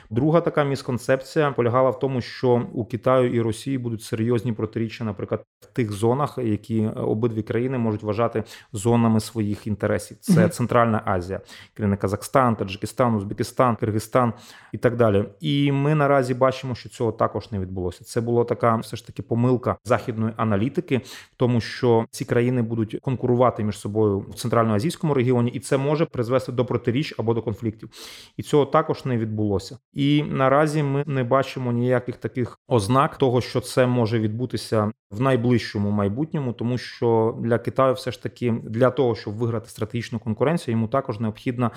Друга така місконцепція полягала в тому, що у Китаю і Росії будуть серйозні протиріччя, наприклад, в тих зонах, які обидві країни можуть вважати зонами своїх інтересів. Це. Центральна Азія, країни Казахстан, Таджикистан, Узбекистан, Киргизстан і так далі. І ми наразі бачимо, що цього також не відбулося. Це була така все ж таки помилка західної аналітики, в тому що ці країни будуть конкурувати між собою в центральноазійському регіоні і це може призвести до протиріч або до конфліктів. І цього також не відбулося. І наразі ми не бачимо ніяких таких ознак того, що це може відбутися в найближчому майбутньому, тому що для Китаю, все ж таки, для того, щоб виграти стратегічну конкуренцію, йому також необхідна.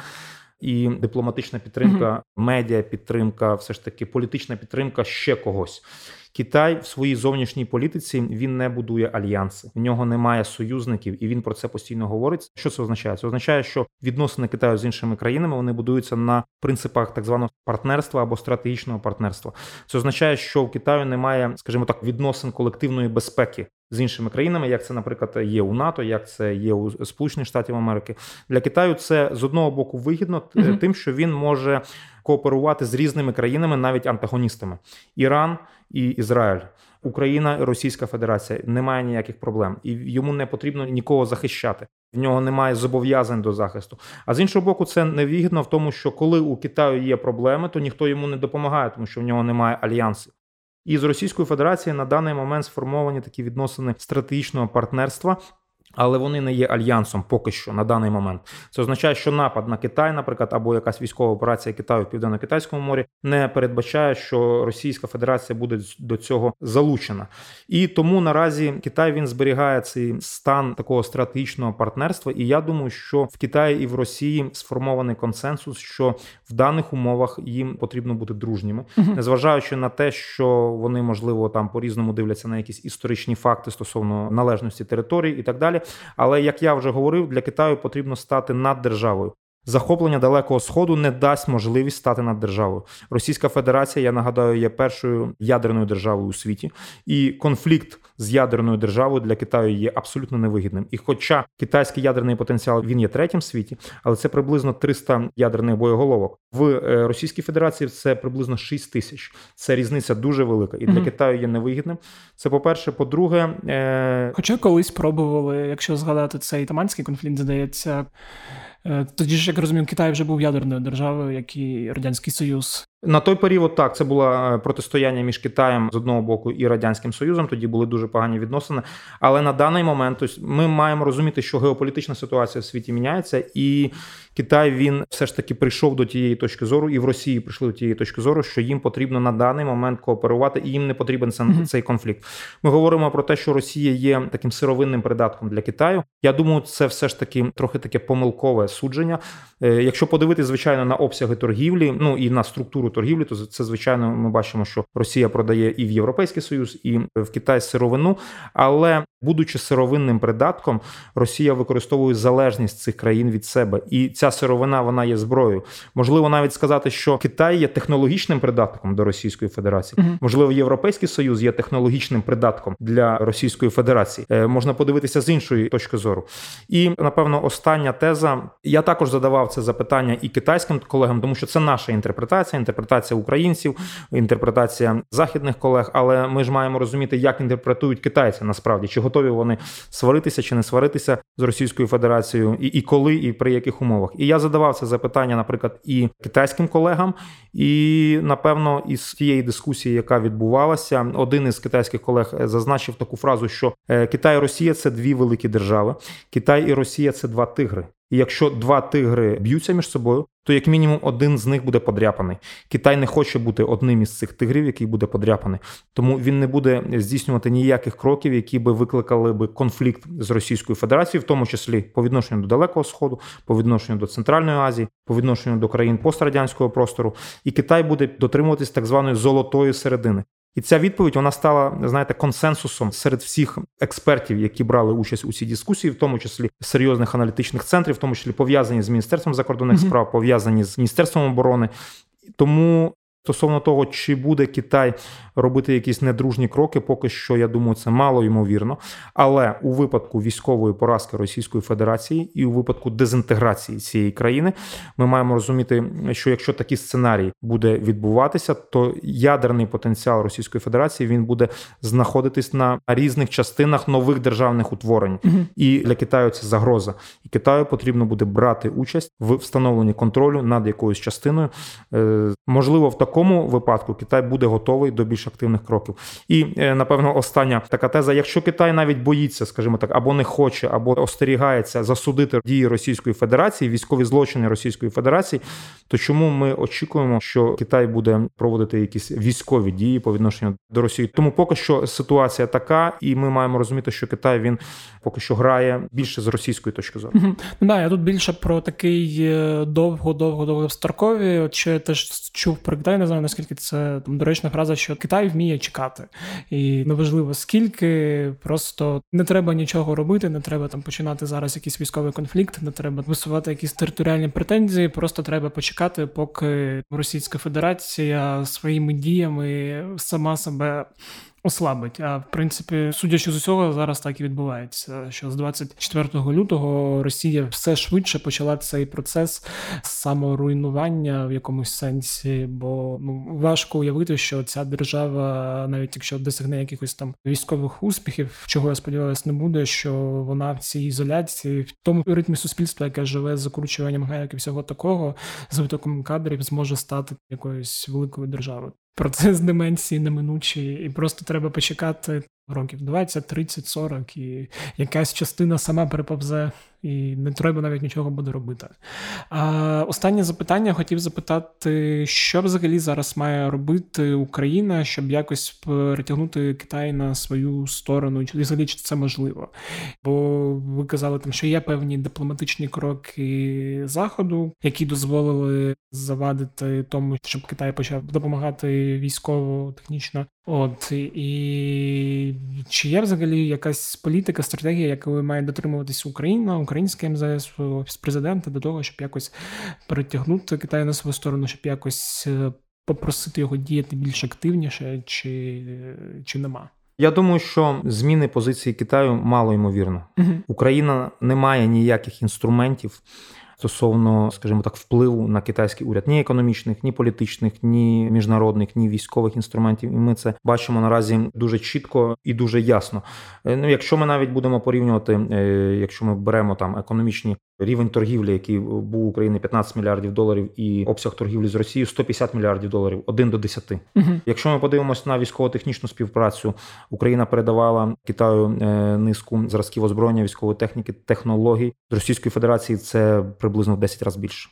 І дипломатична підтримка, медіа підтримка, все ж таки політична підтримка ще когось. Китай в своїй зовнішній політиці він не будує альянси, в нього немає союзників, і він про це постійно говорить. Що це означає? Це означає, що відносини Китаю з іншими країнами вони будуються на принципах так званого партнерства або стратегічного партнерства. Це означає, що в Китаю немає, скажімо так, відносин колективної безпеки. З іншими країнами, як це, наприклад, є у НАТО, як це є у Сполучених Штатів Америки для Китаю, це з одного боку вигідно, uh тим, що він може кооперувати з різними країнами, навіть антагоністами: Іран і Ізраїль. Україна Російська Федерація немає ніяких проблем, і йому не потрібно нікого захищати. В нього немає зобов'язань до захисту. А з іншого боку, це невигідно в тому, що коли у Китаю є проблеми, то ніхто йому не допомагає, тому що в нього немає альянсів. І з Російською Федерацією на даний момент сформовані такі відносини стратегічного партнерства, але вони не є альянсом поки що на даний момент. Це означає, що напад на Китай, наприклад, або якась військова операція Китаю в південно-китайському морі не передбачає, що Російська Федерація буде до цього залучена. І тому наразі Китай він зберігає цей стан такого стратегічного партнерства. І я думаю, що в Китаї і в Росії сформований консенсус, що в даних умовах їм потрібно бути дружніми, незважаючи на те, що вони можливо там по різному дивляться на якісь історичні факти стосовно належності території і так далі. Але як я вже говорив, для Китаю потрібно стати над державою. Захоплення далекого сходу не дасть можливість стати над державою. Російська Федерація, я нагадаю, є першою ядерною державою у світі, і конфлікт з ядерною державою для Китаю є абсолютно невигідним. І, хоча китайський ядерний потенціал він є третім в світі, але це приблизно 300 ядерних боєголовок. В е, Російській Федерації це приблизно 6 тисяч. Це різниця дуже велика, і для mm Китаю є невигідним. Це по перше, по-друге, е... хоча колись пробували, якщо згадати цей таманський конфлікт, здається. Е, тоді ж, як розумію, Китай вже був ядерною державою, як і Радянський Союз. На той період так це було е, протистояння між Китаєм з одного боку і радянським союзом. Тоді були дуже погані відносини. Але на даний момент тобто, ми маємо розуміти, що геополітична ситуація в світі міняється, і Китай він все ж таки прийшов до тієї точки зору, і в Росії прийшли до тієї точки зору, що їм потрібно на даний момент кооперувати, і їм не потрібен цей, цей конфлікт. Ми говоримо про те, що Росія є таким сировинним придатком для Китаю. Я думаю, це все ж таки трохи таке помилкове судження. Е, якщо подивитися, звичайно, на обсяги торгівлі, ну і на структуру торгівлі, то це звичайно ми бачимо, що Росія продає і в Європейський Союз, і в Китай сировину. Але будучи сировинним придатком, Росія використовує залежність цих країн від себе, і ця сировина вона є зброєю. Можливо, навіть сказати, що Китай є технологічним придатком до Російської Федерації. Угу. Можливо, Європейський Союз є технологічним придатком для Російської Федерації. Е, можна подивитися з іншої точки зору. І напевно, остання теза. Я також задавав це запитання і китайським колегам, тому що це наша інтерпретація, інтерпретація українців, інтерпретація західних колег. Але ми ж маємо розуміти, як інтерпретують китайці насправді, чи готові вони сваритися чи не сваритися з Російською Федерацією, і, і коли, і при яких умовах. І я задавав це запитання, наприклад, і китайським колегам, і напевно, із тієї дискусії, яка відбувалася, один із китайських колег зазначив таку фразу, що е, Китай і Росія це дві великі держави. Китай і Росія це два тигри. І якщо два тигри б'ються між собою, то як мінімум один з них буде подряпаний. Китай не хоче бути одним із цих тигрів, який буде подряпаний. Тому він не буде здійснювати ніяких кроків, які би викликали би конфлікт з Російською Федерацією, в тому числі по відношенню до Далекого Сходу, по відношенню до Центральної Азії, по відношенню до країн пострадянського простору. І Китай буде дотримуватись так званої золотої середини. І ця відповідь вона стала, знаєте, консенсусом серед всіх експертів, які брали участь у цій дискусії, в тому числі серйозних аналітичних центрів, в тому числі пов'язані з міністерством закордонних справ, пов'язані з міністерством оборони. Тому Стосовно того, чи буде Китай робити якісь недружні кроки, поки що я думаю, це мало ймовірно. Але у випадку військової поразки Російської Федерації і у випадку дезінтеграції цієї країни, ми маємо розуміти, що якщо такий сценарій буде відбуватися, то ядерний потенціал Російської Федерації він буде знаходитись на різних частинах нових державних утворень, угу. і для Китаю це загроза. І Китаю потрібно буде брати участь в встановленні контролю над якоюсь частиною. Е, можливо, в такому такому випадку Китай буде готовий до більш активних кроків. І напевно остання така теза: якщо Китай навіть боїться, скажімо так, або не хоче, або остерігається засудити дії Російської Федерації, військові злочини Російської Федерації, то чому ми очікуємо, що Китай буде проводити якісь військові дії по відношенню до Росії? Тому поки що ситуація така, і ми маємо розуміти, що Китай він поки що грає більше з російської точки зору. Ну да, я тут більше про такий довго, довго, довго. От що я теж чув про Китай, не знаю наскільки це там доречна фраза, що Китай вміє чекати, і неважливо скільки, просто не треба нічого робити, не треба там починати зараз якийсь військовий конфлікт, не треба висувати якісь територіальні претензії. Просто треба почекати, поки Російська Федерація своїми діями сама себе ослабить. А в принципі, судячи з усього, зараз так і відбувається. Що з 24 лютого Росія все швидше почала цей процес саморуйнування в якомусь сенсі, бо ну важко уявити, що ця держава, навіть якщо досягне якихось там військових успіхів, чого я сподіваюся, не буде, що вона в цій ізоляції, в тому ритмі суспільства, яке живе з закручуванням гаяк і всього такого, з витоком кадрів зможе стати якоюсь великою державою процес деменції неминучий, і просто треба почекати років 20, 30, 40, і якась частина сама переповзе, і не треба навіть нічого буде робити. А Останнє запитання хотів запитати, що взагалі зараз має робити Україна, щоб якось перетягнути Китай на свою сторону, чи взагалі чи це можливо? Бо ви казали, там, що є певні дипломатичні кроки Заходу, які дозволили завадити тому, щоб Китай почав допомагати військово технічно. От і чи є взагалі якась політика, стратегія, якою має дотримуватися Україна, українське МЗС, офіс президента до того, щоб якось перетягнути Китай на свою сторону, щоб якось е, попросити його діяти більш активніше, чи, чи нема? Я думаю, що зміни позиції Китаю мало ймовірно. Угу. Україна не має ніяких інструментів стосовно, скажімо так, впливу на китайський уряд ні економічних, ні політичних, ні міжнародних, ні військових інструментів. І ми це бачимо наразі дуже чітко і дуже ясно. Е, ну, якщо ми навіть будемо порівнювати, е, якщо ми беремо там економічні рівень торгівлі, який був у України 15 мільярдів доларів, і обсяг торгівлі з Росією 150 мільярдів доларів, один до 10. Угу. Якщо ми подивимося на військово-технічну співпрацю, Україна передавала Китаю е, низку зразків озброєння, військової техніки, технологій з Російської Федерації. Це приблизно в 10 разів більше.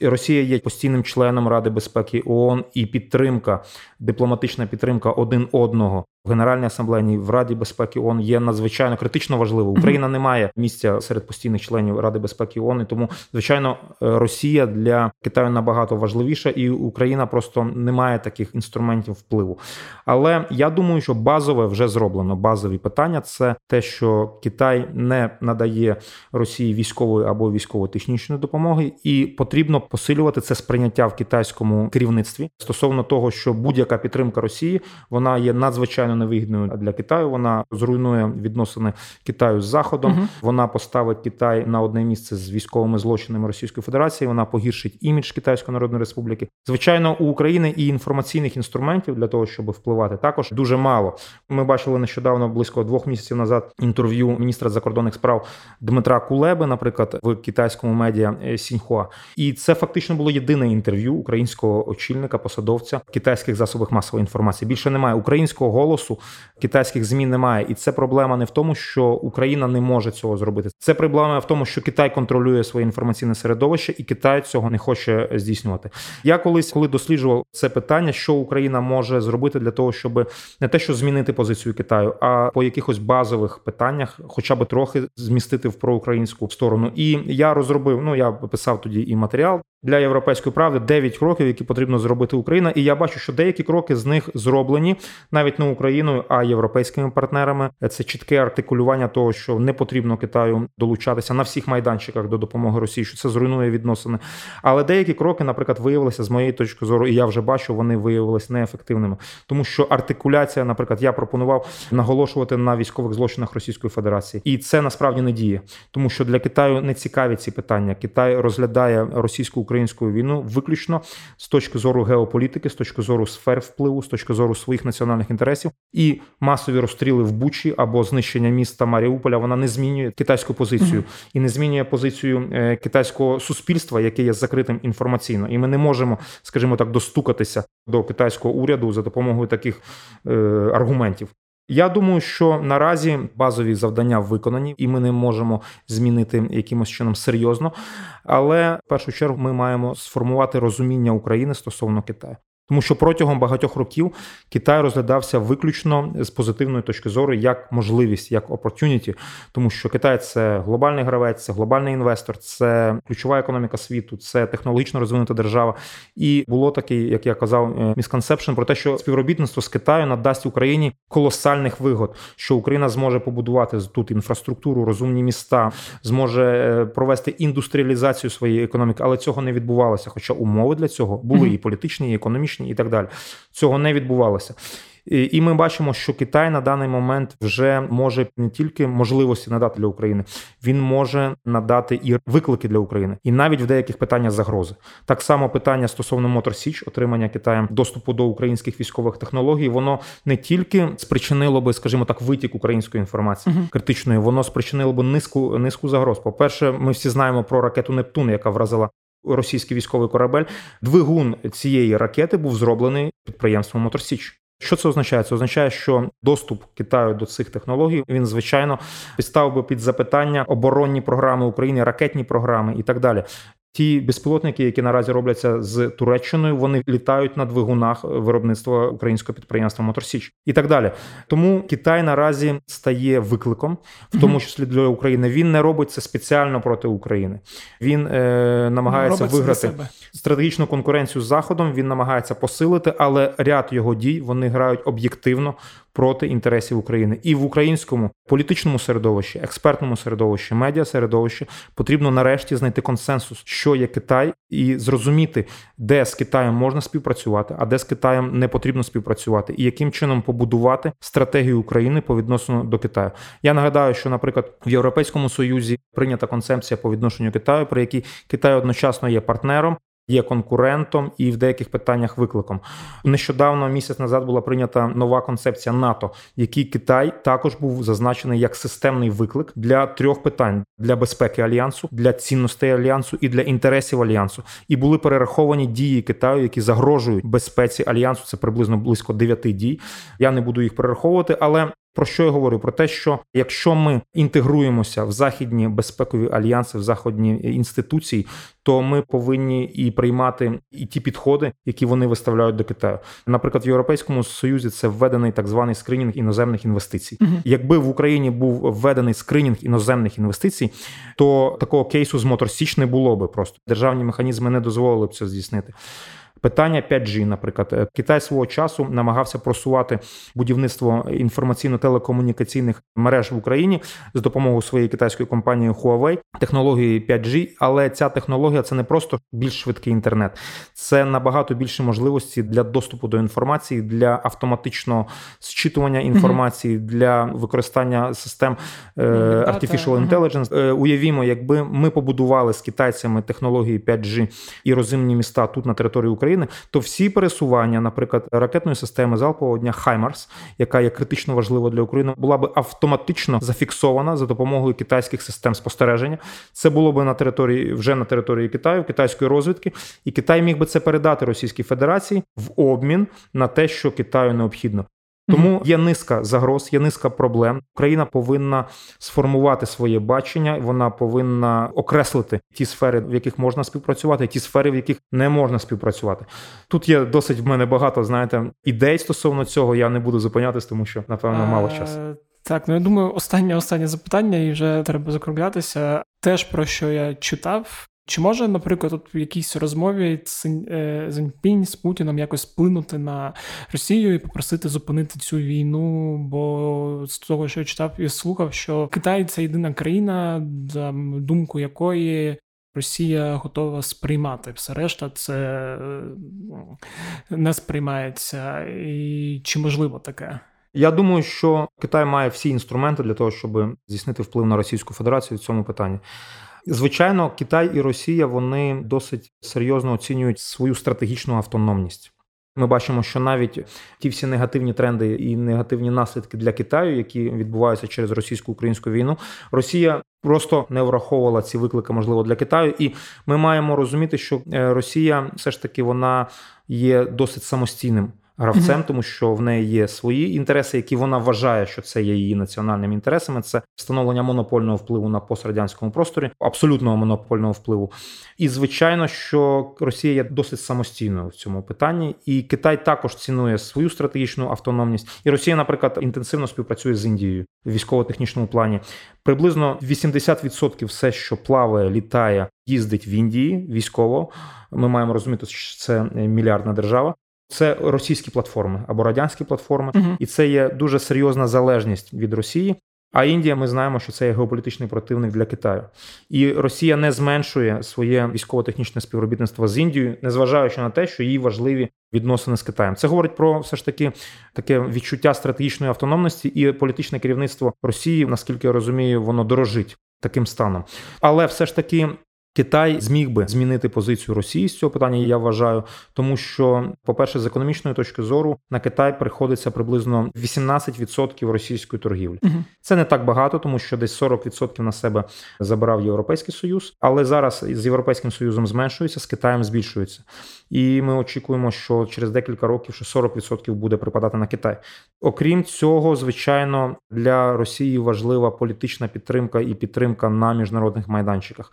І Росія є постійним членом Ради безпеки ООН і підтримка, дипломатична підтримка один одного в Генеральній асамблеї в Раді безпеки ООН є надзвичайно критично важливо. Україна не має місця серед постійних членів Ради безпеки ООН, і тому звичайно Росія для Китаю набагато важливіша, і Україна просто не має таких інструментів впливу. Але я думаю, що базове вже зроблено. Базові питання це те, що Китай не надає Росії військової або військово-технічної допомоги, і потрібно посилювати це сприйняття в китайському керівництві стосовно того, що будь-яка підтримка Росії вона є надзвичайно невигідною для Китаю. Вона зруйнує відносини Китаю з Заходом. Угу. Вона поставить Китай на одне місце з військовими злочинами Російської Федерації. Вона погіршить імідж Китайської Народної Республіки. Звичайно, у України і інформаційних інструментів для того, щоб впливати, також дуже мало. Ми бачили нещодавно близько двох місяців назад інтерв'ю міністра закордонних справ Дмитра Кулеби, наприклад, в китайському медіа Сіньхуа. І це фактично було єдине інтерв'ю українського очільника, посадовця китайських засобах масової інформації. Більше немає українського голосу китайських змін немає, і це проблема не в тому, що Україна не може цього зробити. Це проблема в тому, що Китай контролює своє інформаційне середовище, і Китай цього не хоче здійснювати. Я колись, коли досліджував це питання, що Україна може зробити для того, щоб не те, що змінити позицію Китаю, а по якихось базових питаннях, хоча б трохи змістити в проукраїнську сторону. І я розробив. Ну я писав тоді і матеріал для європейської правди 9 кроків, які потрібно зробити Україна. І я бачу, що деякі кроки з них зроблені навіть не Україною, а європейськими партнерами. Це чітке артикулювання того, що не потрібно Китаю долучатися на всіх майданчиках до допомоги Росії, що це зруйнує відносини. Але деякі кроки, наприклад, виявилися з моєї точки зору, і я вже бачу, вони виявилися неефективними, тому що артикуляція, наприклад, я пропонував наголошувати на військових злочинах Російської Федерації, і це насправді не діє, тому що для Китаю не цікаві ці питання. Китай розглядає російську російсько-українську війну виключно з точки зору геополітики, з точки зору сфер впливу, з точки зору своїх національних інтересів, і масові розстріли в Бучі або знищення міста Маріуполя. Вона не змінює китайську позицію mm-hmm. і не змінює позицію е, китайського суспільства, яке є закритим інформаційно, і ми не можемо, скажімо так, достукатися до китайського уряду за допомогою таких е, аргументів. Я думаю, що наразі базові завдання виконані, і ми не можемо змінити якимось чином серйозно. Але в першу чергу ми маємо сформувати розуміння України стосовно Китаю. Тому що протягом багатьох років Китай розглядався виключно з позитивної точки зору як можливість, як opportunity, тому що Китай це глобальний гравець, це глобальний інвестор, це ключова економіка світу, це технологічно розвинута держава. І було таке, як я казав, місконсепшн про те, що співробітництво з Китаю надасть Україні колосальних вигод, що Україна зможе побудувати тут інфраструктуру, розумні міста, зможе е, провести індустріалізацію своєї економіки, але цього не відбувалося. Хоча умови для цього були і політичні, і економічні економічні і так далі. Цього не відбувалося. І ми бачимо, що Китай на даний момент вже може не тільки можливості надати для України, він може надати і виклики для України, і навіть в деяких питаннях загрози. Так само питання стосовно Мотор Січ, отримання Китаєм доступу до українських військових технологій, воно не тільки спричинило би, скажімо так, витік української інформації uh-huh. критичної, воно спричинило би низку низку загроз. По перше, ми всі знаємо про ракету Нептун, яка вразила російський військовий корабель. Двигун цієї ракети був зроблений підприємством Моторсіч. Що це означає? Це означає, що доступ Китаю до цих технологій він звичайно підстав би під запитання оборонні програми України, ракетні програми і так далі. Ті безпілотники, які наразі робляться з Туреччиною, вони літають на двигунах виробництва українського підприємства Моторсіч і так далі. Тому Китай наразі стає викликом, в тому числі для України. Він не робить це спеціально проти України. Він е, намагається робить виграти стратегічну конкуренцію з заходом. Він намагається посилити, але ряд його дій вони грають об'єктивно проти інтересів України і в українському політичному середовищі, експертному середовищі, медіа середовищі потрібно нарешті знайти консенсус, що є Китай, і зрозуміти, де з Китаєм можна співпрацювати, а де з Китаєм не потрібно співпрацювати, і яким чином побудувати стратегію України по відносину до Китаю. Я нагадаю, що, наприклад, в Європейському Союзі прийнята концепція по відношенню Китаю, при якій Китай одночасно є партнером, є конкурентом і в деяких питаннях викликом. Нещодавно місяць назад була прийнята нова концепція НАТО, в якій Китай також був зазначений як системний виклик для трьох питань: для безпеки альянсу, для цінностей альянсу і для інтересів альянсу. І були перераховані дії Китаю, які загрожують безпеці альянсу. Це приблизно близько дев'яти дій. Я не буду їх перераховувати, але про що я говорю? Про те, що якщо ми інтегруємося в західні безпекові альянси, в західні інституції, то ми повинні і приймати і ті підходи, які вони виставляють до Китаю. Наприклад, в Європейському Союзі це введений так званий скринінг іноземних інвестицій. uh Якби в Україні був введений скринінг іноземних інвестицій, то такого кейсу з Моторсіч не було би просто державні механізми не дозволили б це здійснити. Питання 5G, наприклад, е, Китай свого часу намагався просувати будівництво інформаційно-телекомунікаційних мереж в Україні з допомогою своєї китайської компанії Huawei, технології 5G, але ця технологія це не просто більш швидкий інтернет, це набагато більше можливості для доступу до інформації, для автоматичного зчитування інформації, для використання систем е, Artificial Intelligence. Е, уявімо, якби ми побудували з китайцями технології 5G і розумні міста тут на території України. України, то всі пересування, наприклад, ракетної системи залпового дня Хаймарс, яка є критично важлива для України, була би автоматично зафіксована за допомогою китайських систем спостереження. Це було би на території вже на території Китаю, китайської розвідки, і Китай міг би це передати Російській Федерації в обмін на те, що Китаю необхідно. Тому є низка загроз, є низка проблем. Україна повинна сформувати своє бачення, вона повинна окреслити ті сфери, в яких можна співпрацювати, ті сфери, в яких не можна співпрацювати. Тут є досить в мене багато, знаєте, ідей стосовно цього. Я не буду зупинятись, тому що напевно мало часу. Так, ну я думаю, останнє останнє запитання, і вже треба закруглятися. Теж про що я читав, чи може, наприклад, от в якійсь розмові Цзіньпінь з Путіном якось вплинути на Росію і попросити зупинити цю війну? Бо з того, що я читав і слухав, що Китай це єдина країна, за думку якої Росія готова сприймати все решта, це ну, не сприймається. І Чи можливо таке? Я думаю, що Китай має всі інструменти для того, щоб здійснити вплив на Російську Федерацію в цьому питанні. Звичайно, Китай і Росія вони досить серйозно оцінюють свою стратегічну автономність. Ми бачимо, що навіть ті всі негативні тренди і негативні наслідки для Китаю, які відбуваються через російсько-українську війну, Росія просто не враховувала ці виклики, можливо, для Китаю. І ми маємо розуміти, що е, Росія все ж таки вона є досить самостійним гравцем, тому що в неї є свої інтереси, які вона вважає, що це є її національними інтересами. Це встановлення монопольного впливу на пострадянському просторі, абсолютного монопольного впливу. І звичайно, що Росія є досить самостійною в цьому питанні, і Китай також цінує свою стратегічну автономність. І Росія, наприклад, інтенсивно співпрацює з Індією в військово-технічному плані. Приблизно 80% все, що плаває, літає, їздить в Індії військово. Ми маємо розуміти, що це мільярдна держава. Це російські платформи або радянські платформи, uh і це є дуже серйозна залежність від Росії. А Індія, ми знаємо, що це є геополітичний противник для Китаю, і Росія не зменшує своє військово-технічне співробітництво з Індією, незважаючи на те, що їй важливі відносини з Китаєм. Це говорить про все ж таки таке відчуття стратегічної автономності і політичне керівництво Росії, наскільки я розумію, воно дорожить таким станом. Але все ж таки Китай зміг би змінити позицію Росії з цього питання. Я вважаю, тому що, по-перше, з економічної точки зору на Китай приходиться приблизно 18% російської торгівлі. Угу. Це не так багато, тому що десь 40% на себе забирав Європейський Союз, але зараз з європейським союзом зменшується, з Китаєм збільшується. І ми очікуємо, що через декілька років що 40% буде припадати на Китай. Окрім цього, звичайно, для Росії важлива політична підтримка і підтримка на міжнародних майданчиках.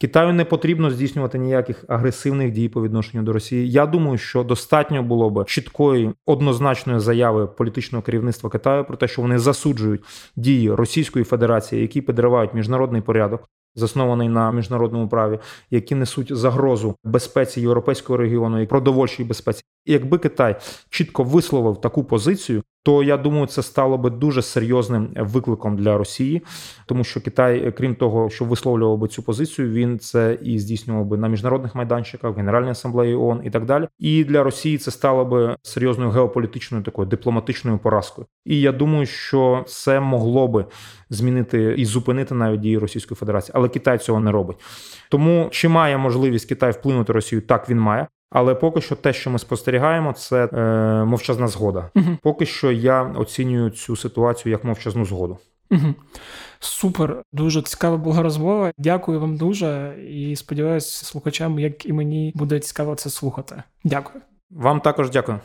Китаю не потрібно здійснювати ніяких агресивних дій по відношенню до Росії. Я думаю, що достатньо було б чіткої однозначної заяви політичного керівництва Китаю про те, що вони засуджують дії Російської Федерації, які підривають міжнародний порядок. Заснований на міжнародному праві, які несуть загрозу безпеці європейського регіону і продовольчій безпеці, якби Китай чітко висловив таку позицію, то я думаю, це стало би дуже серйозним викликом для Росії, тому що Китай, крім того, що висловлював би цю позицію, він це і здійснював би на міжнародних майданчиках, Генеральній асамблеї ООН і так далі. І для Росії це стало би серйозною геополітичною такою дипломатичною поразкою. І я думаю, що це могло би змінити і зупинити навіть дії Російської Федерації, але Китай цього не робить. Тому чи має можливість Китай вплинути Росію? Так він має. Але поки що те, що ми спостерігаємо, це е, мовчазна згода. Угу. Поки що я оцінюю цю ситуацію як мовчазну згоду. Угу. Супер, дуже цікава була розмова. Дякую вам дуже і сподіваюся, слухачам, як і мені буде цікаво це слухати. Дякую. Вам також дякую.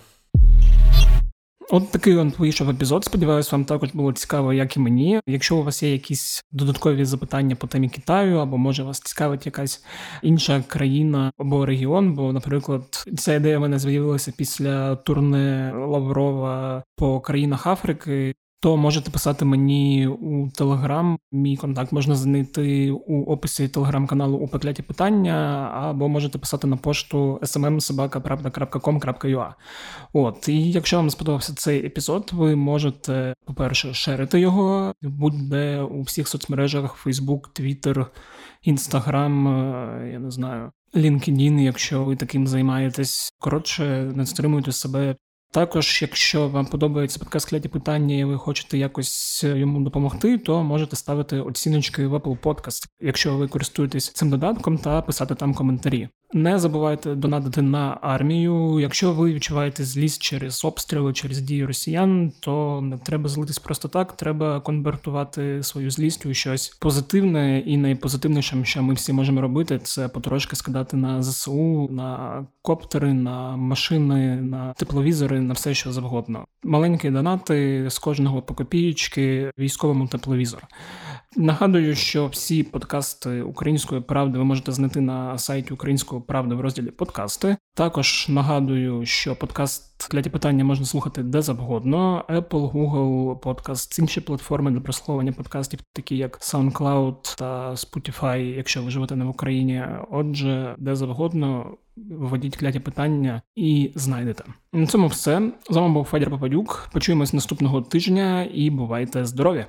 От такий он вийшов епізод. Сподіваюсь, вам також було цікаво, як і мені. Якщо у вас є якісь додаткові запитання по темі Китаю, або може вас цікавить якась інша країна або регіон, бо, наприклад, ця ідея в мене з'явилася після турне Лаврова по країнах Африки то можете писати мені у Телеграм. Мій контакт можна знайти у описі телеграм-каналу у пекляті питання, або можете писати на пошту smmsobaka.com.ua. От, і якщо вам сподобався цей епізод, ви можете, по-перше, шерити його будь-де у всіх соцмережах: Facebook, Twitter, Instagram, я не знаю. LinkedIn, якщо ви таким займаєтесь, коротше, не стримуйте себе також, якщо вам подобається подкаст «Кляті питання, і ви хочете якось е, йому допомогти, то можете ставити оціночки в Apple Podcast, якщо ви користуєтесь цим додатком, та писати там коментарі. Не забувайте донатити на армію. Якщо ви відчуваєте злість через обстріли, через дії росіян, то не треба злитись просто так. Треба конвертувати свою злість у щось позитивне і найпозитивнішим, що ми всі можемо робити, це потрошки скидати на ЗСУ, на коптери, на машини, на тепловізори, на все, що завгодно. Маленькі донати з кожного по копієчки військовому тепловізору. Нагадую, що всі подкасти української правди ви можете знайти на сайті Української правди в розділі подкасти. Також нагадую, що подкаст кляті питання можна слухати де завгодно: Apple, Google, Podcast, інші платформи для прослуховування подкастів, такі як SoundCloud та Spotify, якщо ви живете не в Україні. Отже, де завгодно. Вводіть кляті питання і знайдете. На цьому все. З вами був Федір Попадюк. Почуємось наступного тижня і бувайте здорові!